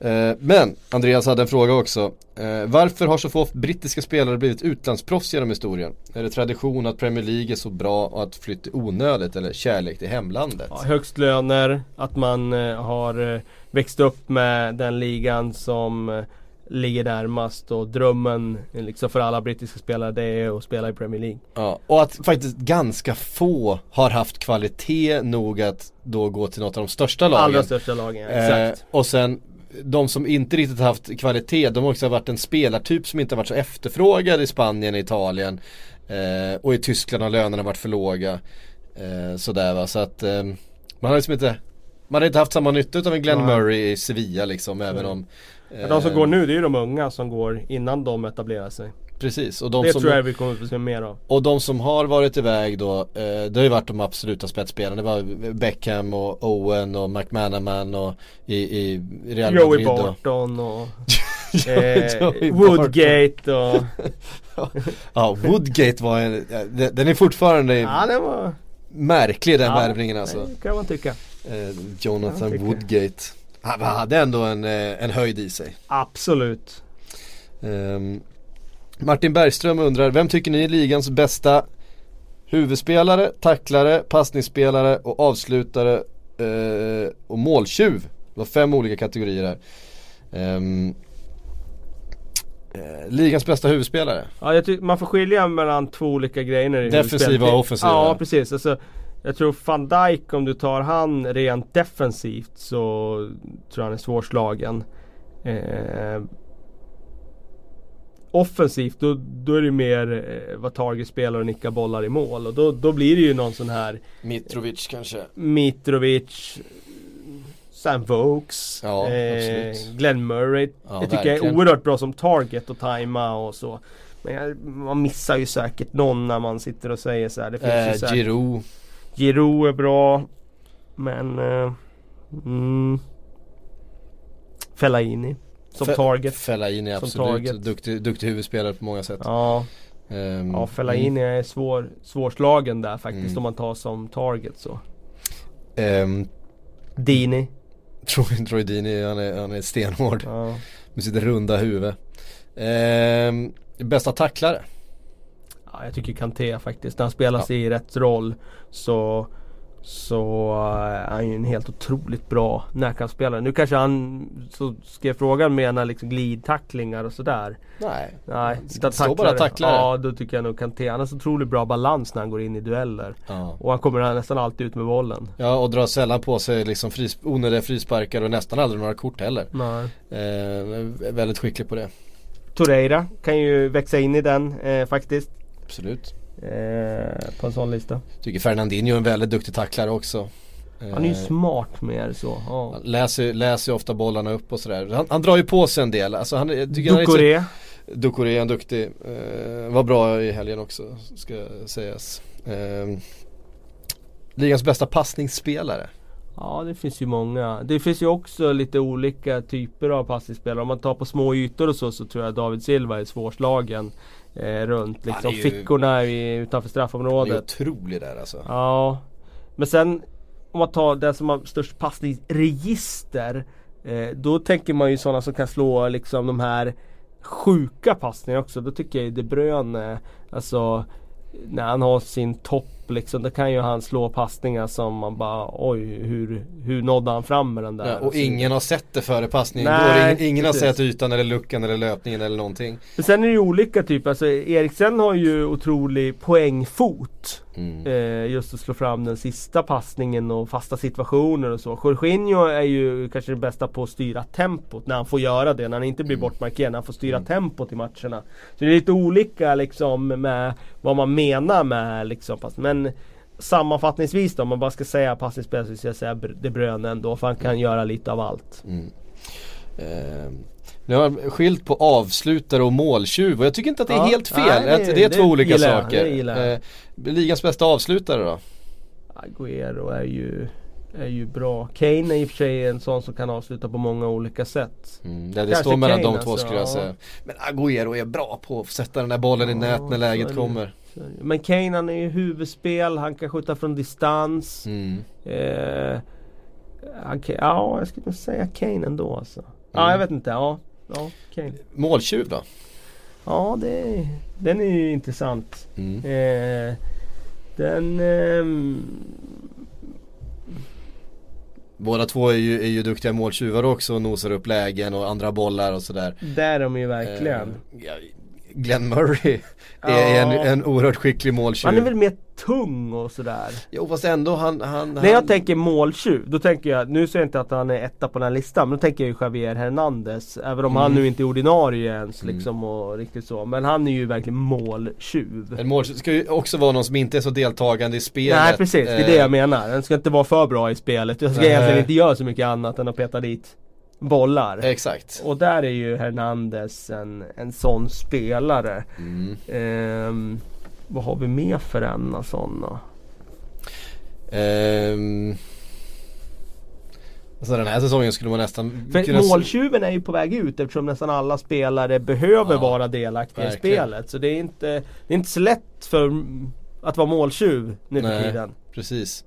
Eh, men Andreas hade en fråga också. Eh, varför har så få brittiska spelare blivit utlandsproffs genom historien? Är det tradition att Premier League är så bra och att flytt är onödigt eller kärlek till hemlandet? Ja, högst löner, att man eh, har växt upp med den ligan som ligger närmast och drömmen liksom för alla brittiska spelare det är att spela i Premier League. Ja, och att faktiskt ganska få har haft kvalitet nog att då gå till något av de största lagen. Allra största lagen, ja, exakt. Eh, och sen de som inte riktigt haft kvalitet, de har också varit en spelartyp som inte varit så efterfrågad i Spanien, Italien eh, och i Tyskland har lönerna varit för låga. Eh, sådär va, så att eh, man har liksom inte man har inte haft samma nytta av en Glenn Murray i Sevilla liksom, även om eh, De som går nu det är ju de unga som går innan de etablerar sig Precis. Och de det som tror jag vi kommer att se mer av. Och de som har varit iväg då, eh, det har ju varit de absoluta spetsspelarna. Det var Beckham och Owen och McManaman och i, i Real Joey Madrid. Barton och, och eh, Woodgate och Ja, Woodgate var en, den är fortfarande ja, det var... märklig den ja, värvningen alltså. Det kan man tycka. Eh, Jonathan tycka. Woodgate. Han hade ändå en, eh, en höjd i sig. Absolut. Um, Martin Bergström undrar, vem tycker ni är ligans bästa huvudspelare, tacklare, passningsspelare och avslutare eh, och måltjuv Det var fem olika kategorier här. Um, ligans bästa huvudspelare. Ja, jag tycker man får skilja mellan två olika grejer i Defensiva och offensiva. Ja, precis. Alltså, jag tror van Dijk om du tar han rent defensivt så tror jag han är svårslagen. Eh, offensivt då, då är det mer eh, vad Target spelar och nickar bollar i mål och då, då blir det ju någon sån här Mitrovic kanske Mitrovic Sam Vokes, ja, eh, Glenn Murray. Ja, jag tycker jag är oerhört bra som target och tajma och så. Men jag, man missar ju säkert någon när man sitter och säger så här. Det finns eh, ju säkert, Giroud. Giroud är bra. Men... Eh, mm, Fellaini. Som Fe target. Fellaini absolut. Duktig, duktig huvudspelare på många sätt. Ja. Um, ja Fellaini mm. är svår, svårslagen där faktiskt mm. om man tar som target så. Um, Dini. Troy, Troy Dini, han är, han är stenhård. Ja. Med sitt runda huvud. Eh, bästa tacklare? Ja, jag tycker Kanté faktiskt. När han spelar sig ja. i rätt roll så så uh, är han ju en helt otroligt bra närkampsspelare. Nu kanske han, så skrev frågan menar liksom glidtacklingar och sådär. Nej, Nej det står bara tacklare. Ja, då tycker jag nog Kanté. Han har så otroligt bra balans när han går in i dueller. Ja. Och han kommer nästan alltid ut med bollen. Ja, och drar sällan på sig liksom fris onödiga frisparkar och nästan aldrig några kort heller. Nej. Eh, väldigt skicklig på det. Torreira kan ju växa in i den eh, faktiskt. Absolut. Eh, på en sån lista. Tycker Fernandinho är en väldigt duktig tacklare också. Han är ju eh, smart mer så. Ja. Han läser, läser ju ofta bollarna upp och sådär. Han, han, drar ju på sig en del. Alltså han, Ducoré. Ducoré är en duktig. Eh, var bra i helgen också ska sägas. Eh, ligans bästa passningsspelare. Ja det finns ju många. Det finns ju också lite olika typer av passningsspelare. Om man tar på små ytor och så så tror jag David Silva är svårslagen eh, runt liksom. Ju, fickorna i, utanför straffområdet. Han är otrolig där alltså. Ja. Men sen om man tar den som har störst passningsregister. Eh, då tänker man ju sådana som kan slå liksom de här sjuka passningarna också. Då tycker jag De Bruyne, alltså när han har sin topp liksom. Då kan ju han slå passningar som man bara oj hur, hur nådde han fram med den där? Ja, och ingen har sett det före passningen. Nej, ingen, ingen har sett ytan eller luckan eller löpningen eller någonting. Men sen är det ju olika typer. Alltså Eriksen har ju otrolig poängfot. Mm. Eh, just att slå fram den sista passningen och fasta situationer och så. Jorginho är ju kanske det bästa på att styra tempot när han får göra det. När han inte blir mm. bortmarkerad. När han får styra mm. tempot i matcherna. Så det är lite olika liksom med vad man menar med liksom. Men sammanfattningsvis då, om man bara ska säga passningsspel så ska jag säga De Bruyne ändå. För han kan mm. göra lite av allt. Mm. Eh, nu har skilt på avslutare och måltjuv och jag tycker inte att det är ja, helt fel. Nej, det, det, är två olika gillar, saker. Eh, ligans bästa avslutare då? Agüero är ju är ju bra. Kane är i och för sig en sån som kan avsluta på många olika sätt. Mm, det, det står mellan Kane, de två alltså, skulle jag säga. Men Agüero är bra på att sätta den där bollen ja, i nät när läget kommer. Men Kane han är ju huvudspel, han kan skjuta från distans. Mm. Eh, okay, ja, jag skulle nog säga Kane ändå alltså. Mm. Ja, jag vet inte. Ja, ja Kane. Måltjuv då? Ja, det, den är ju intressant. Mm. Eh, den... Eh, Båda två är ju, är ju duktiga måltjuvar också och nosar upp lägen och andra bollar och sådär. Det är de ju verkligen. Eh, ja, Glenn Murray är ja. en, en oerhört skicklig måltjuv. Han är väl mer tung och sådär. Jo fast ändå han, han När jag tänker måltjuv, då tänker jag, nu säger jag inte att han är etta på den här listan, men då tänker jag ju Javier Hernandez. Även om mm. han nu inte är ordinarie ens mm. liksom och riktigt så. Men han är ju verkligen måltjuv. En måltjuv ska ju också vara någon som inte är så deltagande i spelet. Nej precis, det är det jag eh. menar. Den ska inte vara för bra i spelet. Jag ska Nej. egentligen inte göra så mycket annat än att peta dit bollar. Exakt. Och där är ju Hernandez en, en sån spelare. Mm. Ehm, vad har vi mer för en sådana? Ehm, alltså den här säsongen skulle man nästan För kunna måltjuven är ju på väg ut eftersom nästan alla spelare behöver ja, vara delaktiga verkligen. i spelet. Så det är, inte, det är inte så lätt för att vara måltjuv nu för tiden. Precis.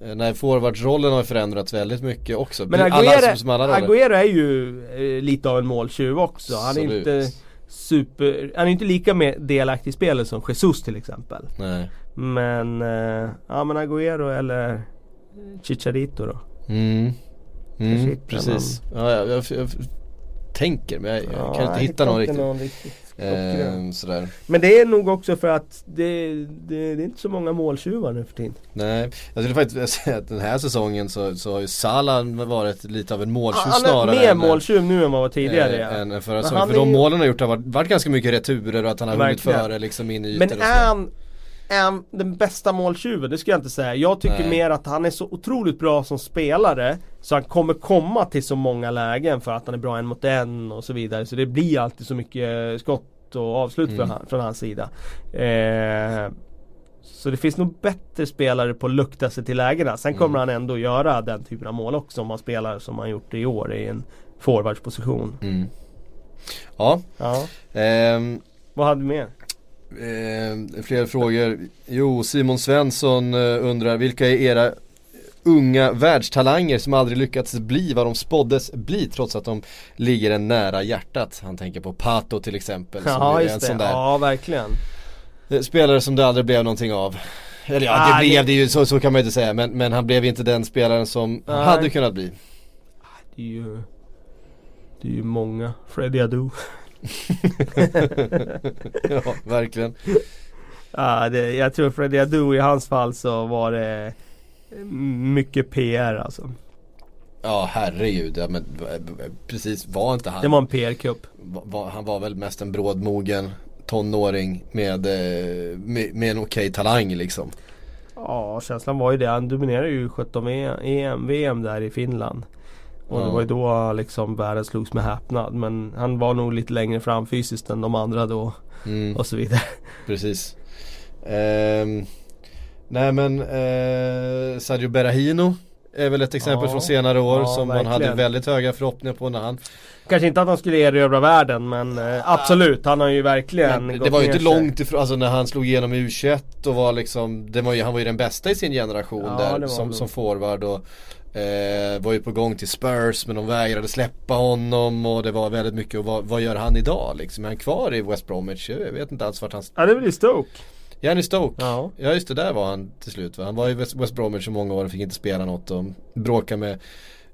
Eh, nej, forwardsrollen har förändrats väldigt mycket också. Men Agüero, är ju eh, lite av en måltjuv också. Han är inte super, han är inte lika med delaktig i spelet som Jesus till exempel. Nej. Men, eh, ja men Agüero eller Chicharito då. Mm. Mm, precis. Ja, jag, jag, tänker men jag, jag kan inte hitta någon riktigt. Någon riktigt. Eh, sådär. Men det är nog också för att det, det, det är inte så många måltjuvar nu för tiden. Nej, jag skulle faktiskt säga att den här säsongen så, så har ju Salah varit lite av en måltjuv snarare. Han är mer måltjuv nu än vad var tidigare. Äh, än, än förra säsongen. För de målen han har gjort har varit, varit ganska mycket returer och att han har hunnit före liksom in i ytor Men är han han den bästa måltjuven? Det skulle jag inte säga. Jag tycker Nej. mer att han är så otroligt bra som spelare Så han kommer komma till så många lägen för att han är bra en mot en och så vidare. Så det blir alltid så mycket skott och avslut mm. han, från hans sida. Eh, så det finns nog bättre spelare på att lukta sig till lägena. Sen kommer mm. han ändå göra den typen av mål också om han spelar som han gjort i år i en forwardsposition. Mm. Ja. ja. Um, Vad hade du mer? Eh, fler frågor. Jo, Simon Svensson eh, undrar vilka är era unga världstalanger som aldrig lyckats bli vad de spåddes bli trots att de ligger en nära hjärtat. Han tänker på Pato till exempel. Ja, just det. Ja, verkligen. Eh, spelare som det aldrig blev någonting av. Eller ja, det ah, blev det ju, så, så kan man ju inte säga. Men, men han blev inte den spelaren som ah, hade kunnat bli. Det är ju, det är ju många. Freddie Adu. ja, verkligen. Ja, det, jag tror Freddie Adu i hans fall så var det mycket PR alltså. Ja herregud, ja, men precis var inte han Det var en PR-kupp Han var väl mest en brådmogen tonåring med, eh, med, med en okej okay talang liksom. Ja känslan var ju det, han dominerade ju 17 EM, VM där i Finland och ja. det var ju då liksom världen slogs med häpnad. Men han var nog lite längre fram fysiskt än de andra då. Mm. Och så vidare. Precis. Um, nej men uh, Sadio Berahino är väl ett exempel ja, från senare år ja, som verkligen. man hade väldigt höga förhoppningar på när han Kanske inte att han skulle erövra världen men eh, absolut, han har ju verkligen men Det var ju inte långt ifrån, alltså när han slog igenom i U21 och var liksom det var ju, Han var ju den bästa i sin generation ja, där som, som forward och Eh, var ju på gång till Spurs men de vägrade släppa honom och det var väldigt mycket och vad, vad gör han idag liksom? Är han kvar i West Bromwich? Jag vet inte alls vart han... Ja det är väl i Stoke? Ja han är i Stoke. Ja. ja just det, där var han till slut va? Han var i West, Bromwich i många år och fick inte spela något och bråka med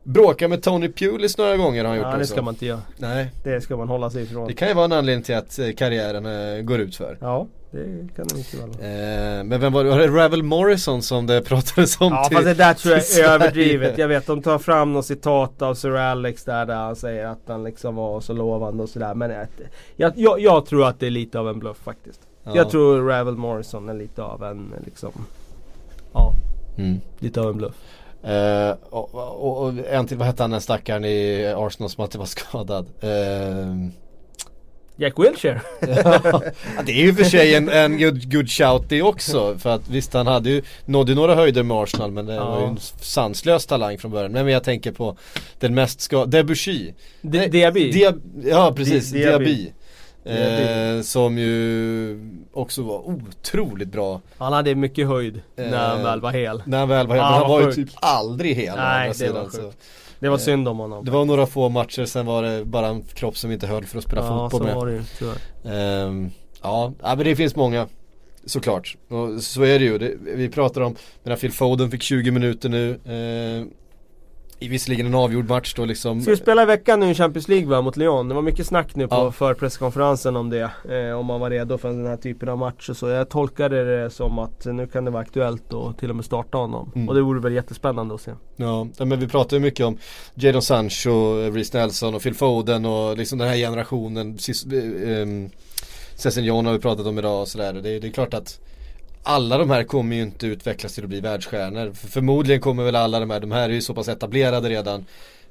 Bråka med Tony Pulis några gånger har han gjort Ja det ska man inte göra. Nej. Det ska man hålla sig ifrån. Det kan ju vara en anledning till att eh, karriären äh, går ut för. Ja. Det kan det mycket väl eh, Men vem var det? Var det Ravel Morrison som det pratades om? Ja till, fast det där tror jag är överdrivet. Jag vet de tar fram något citat av Sir Alex där, där han säger att han liksom var så lovande och sådär. Men jag, jag, jag, tror att det är lite av en bluff faktiskt. Ja. Jag tror Ravel Morrison är lite av en liksom Ja, mm. lite av en bluff. Uh, och, och, och, en till, vad hette han den stackaren i Arsenal som alltid var skadad? Uh, Jack Wilshere. ja, det är ju för sig en, en good, good shout det också. För att visst han hade ju, nådde några höjder med Arsenal men det ja. var ju en sanslös talang från början. Men jag tänker på den mest ska, Debussy. De, Diaby. Dia, ja precis, Di, Diaby. Eh, som ju också var otroligt bra Han hade mycket höjd eh, när han väl var hel När han väl var hel, men han var, var ju typ aldrig hel Nej, det var sjukt. Det var synd om honom. Det var några få matcher, sen var det bara en kropp som inte höll för att spela ja, fotboll med. Ja, så var det ju tyvärr. Um, ja, men det finns många. Såklart. Och så är det ju. Det, vi pratar om, medan Phil Foden fick 20 minuter nu. Uh, i visserligen en avgjord match då liksom Ska vi spela i veckan nu i Champions League va, mot Lyon? Det var mycket snack nu på ja. för presskonferensen om det eh, Om man var redo för den här typen av match och så Jag tolkade det som att nu kan det vara aktuellt att till och med starta honom mm. Och det vore väl jättespännande att se Ja, men vi pratar ju mycket om Jadon Sancho, Reece Nelson och Phil Foden och liksom den här generationen eh, Cessignon har vi pratat om idag och sådär det, det är klart att alla de här kommer ju inte utvecklas till att bli världsstjärnor. För förmodligen kommer väl alla de här, de här är ju så pass etablerade redan.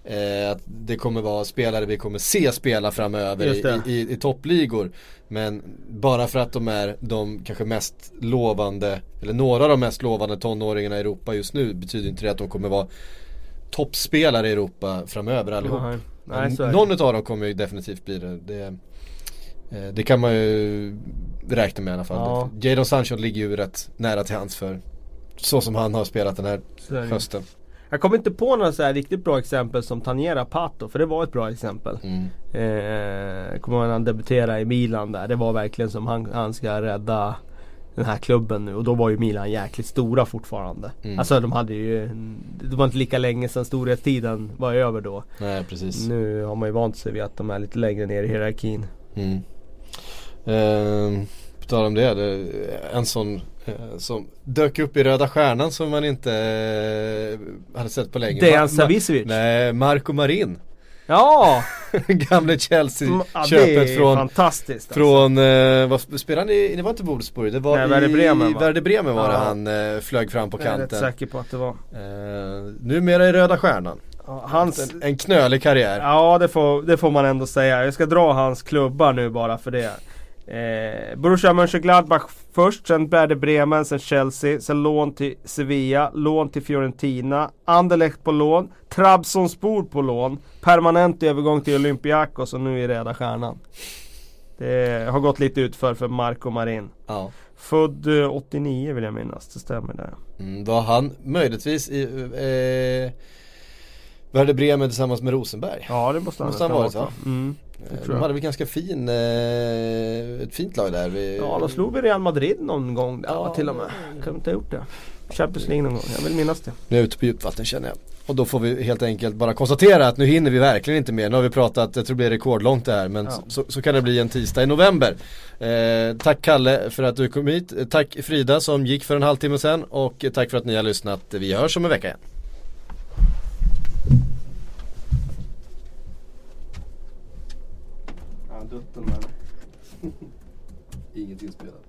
Eh, att det kommer vara spelare vi kommer se spela framöver i, i, i, toppligor. Men bara för att de är de kanske mest lovande, eller några av de mest lovande tonåringarna i Europa just nu betyder inte det att de kommer vara toppspelare i Europa framöver allihop. Nej, nej, Någon av dem kommer ju definitivt bli det. det Eh, det kan man ju räkna med i alla fall. Ja. Jadon Sancho ligger ju rätt nära till hands för så som han har spelat den här hösten. Jag kommer inte på några så här riktigt bra exempel som Taniera Pato, för det var ett bra exempel. Mm. Eh, kommer ihåg när han debuterade i Milan där. Det var verkligen som han, han ska rädda den här klubben nu och då var ju Milan jäkligt stora fortfarande. Mm. Alltså de hade ju, det var inte lika länge sedan storhetstiden var över då. Nej precis. Nu har man ju vant sig vid att de är lite längre ner i hierarkin. Mm. Eh, på tal om det, det en sån eh, som dök upp i Röda Stjärnan som man inte eh, hade sett på länge. Dejan Savicevic? Nej, Marco Marin. Ja! Gamle Chelsea-köpet ja, från fantastiskt alltså. Från, eh, vad spelade han i, det var inte Wolfsburg, det var Nej, Werder Bremen, i Werder Bremen var ja. det han eh, flög fram på kanten. Jag är rätt säker på att det var. Eh, numera i Röda Stjärnan. Ja, hans... En, en knölig karriär. Ja det får, det får man ändå säga. Jag ska dra hans klubbar nu bara för det. Eh, Borussia Mönchengladbach först, sen Werder Bremen, sen Chelsea, sen lån till Sevilla, lån till Fiorentina, Anderlecht på lån, Trabzonspor på lån, permanent övergång till Olympiakos och nu är Röda Stjärnan. Det har gått lite utför för Marco Marin. Ja. Född 89 eh, vill jag minnas, det stämmer det. Mm, var han möjligtvis i eh, Werder Bremen tillsammans med Rosenberg? Ja det måste han, måste han ha varit va? Mm. Eh, de hade väl ganska fin, eh, ett fint lag där. Vi, ja, de slog väl Real Madrid någon gång ja, till och med. Kan de inte ha gjort det? Champions League någon gång, jag vill minnas det. Nu är jag ute på djupt vatten känner jag. Och då får vi helt enkelt bara konstatera att nu hinner vi verkligen inte mer. Nu har vi pratat, jag tror det blir rekordlångt det här men ja. så, så, kan det bli en tisdag i november. Eh, tack Kalle för att du kom hit. Tack Frida som gick för en halvtimme sedan och tack för att ni har lyssnat. Vi hörs om en vecka igen. Dutten eller? Inget inspelat.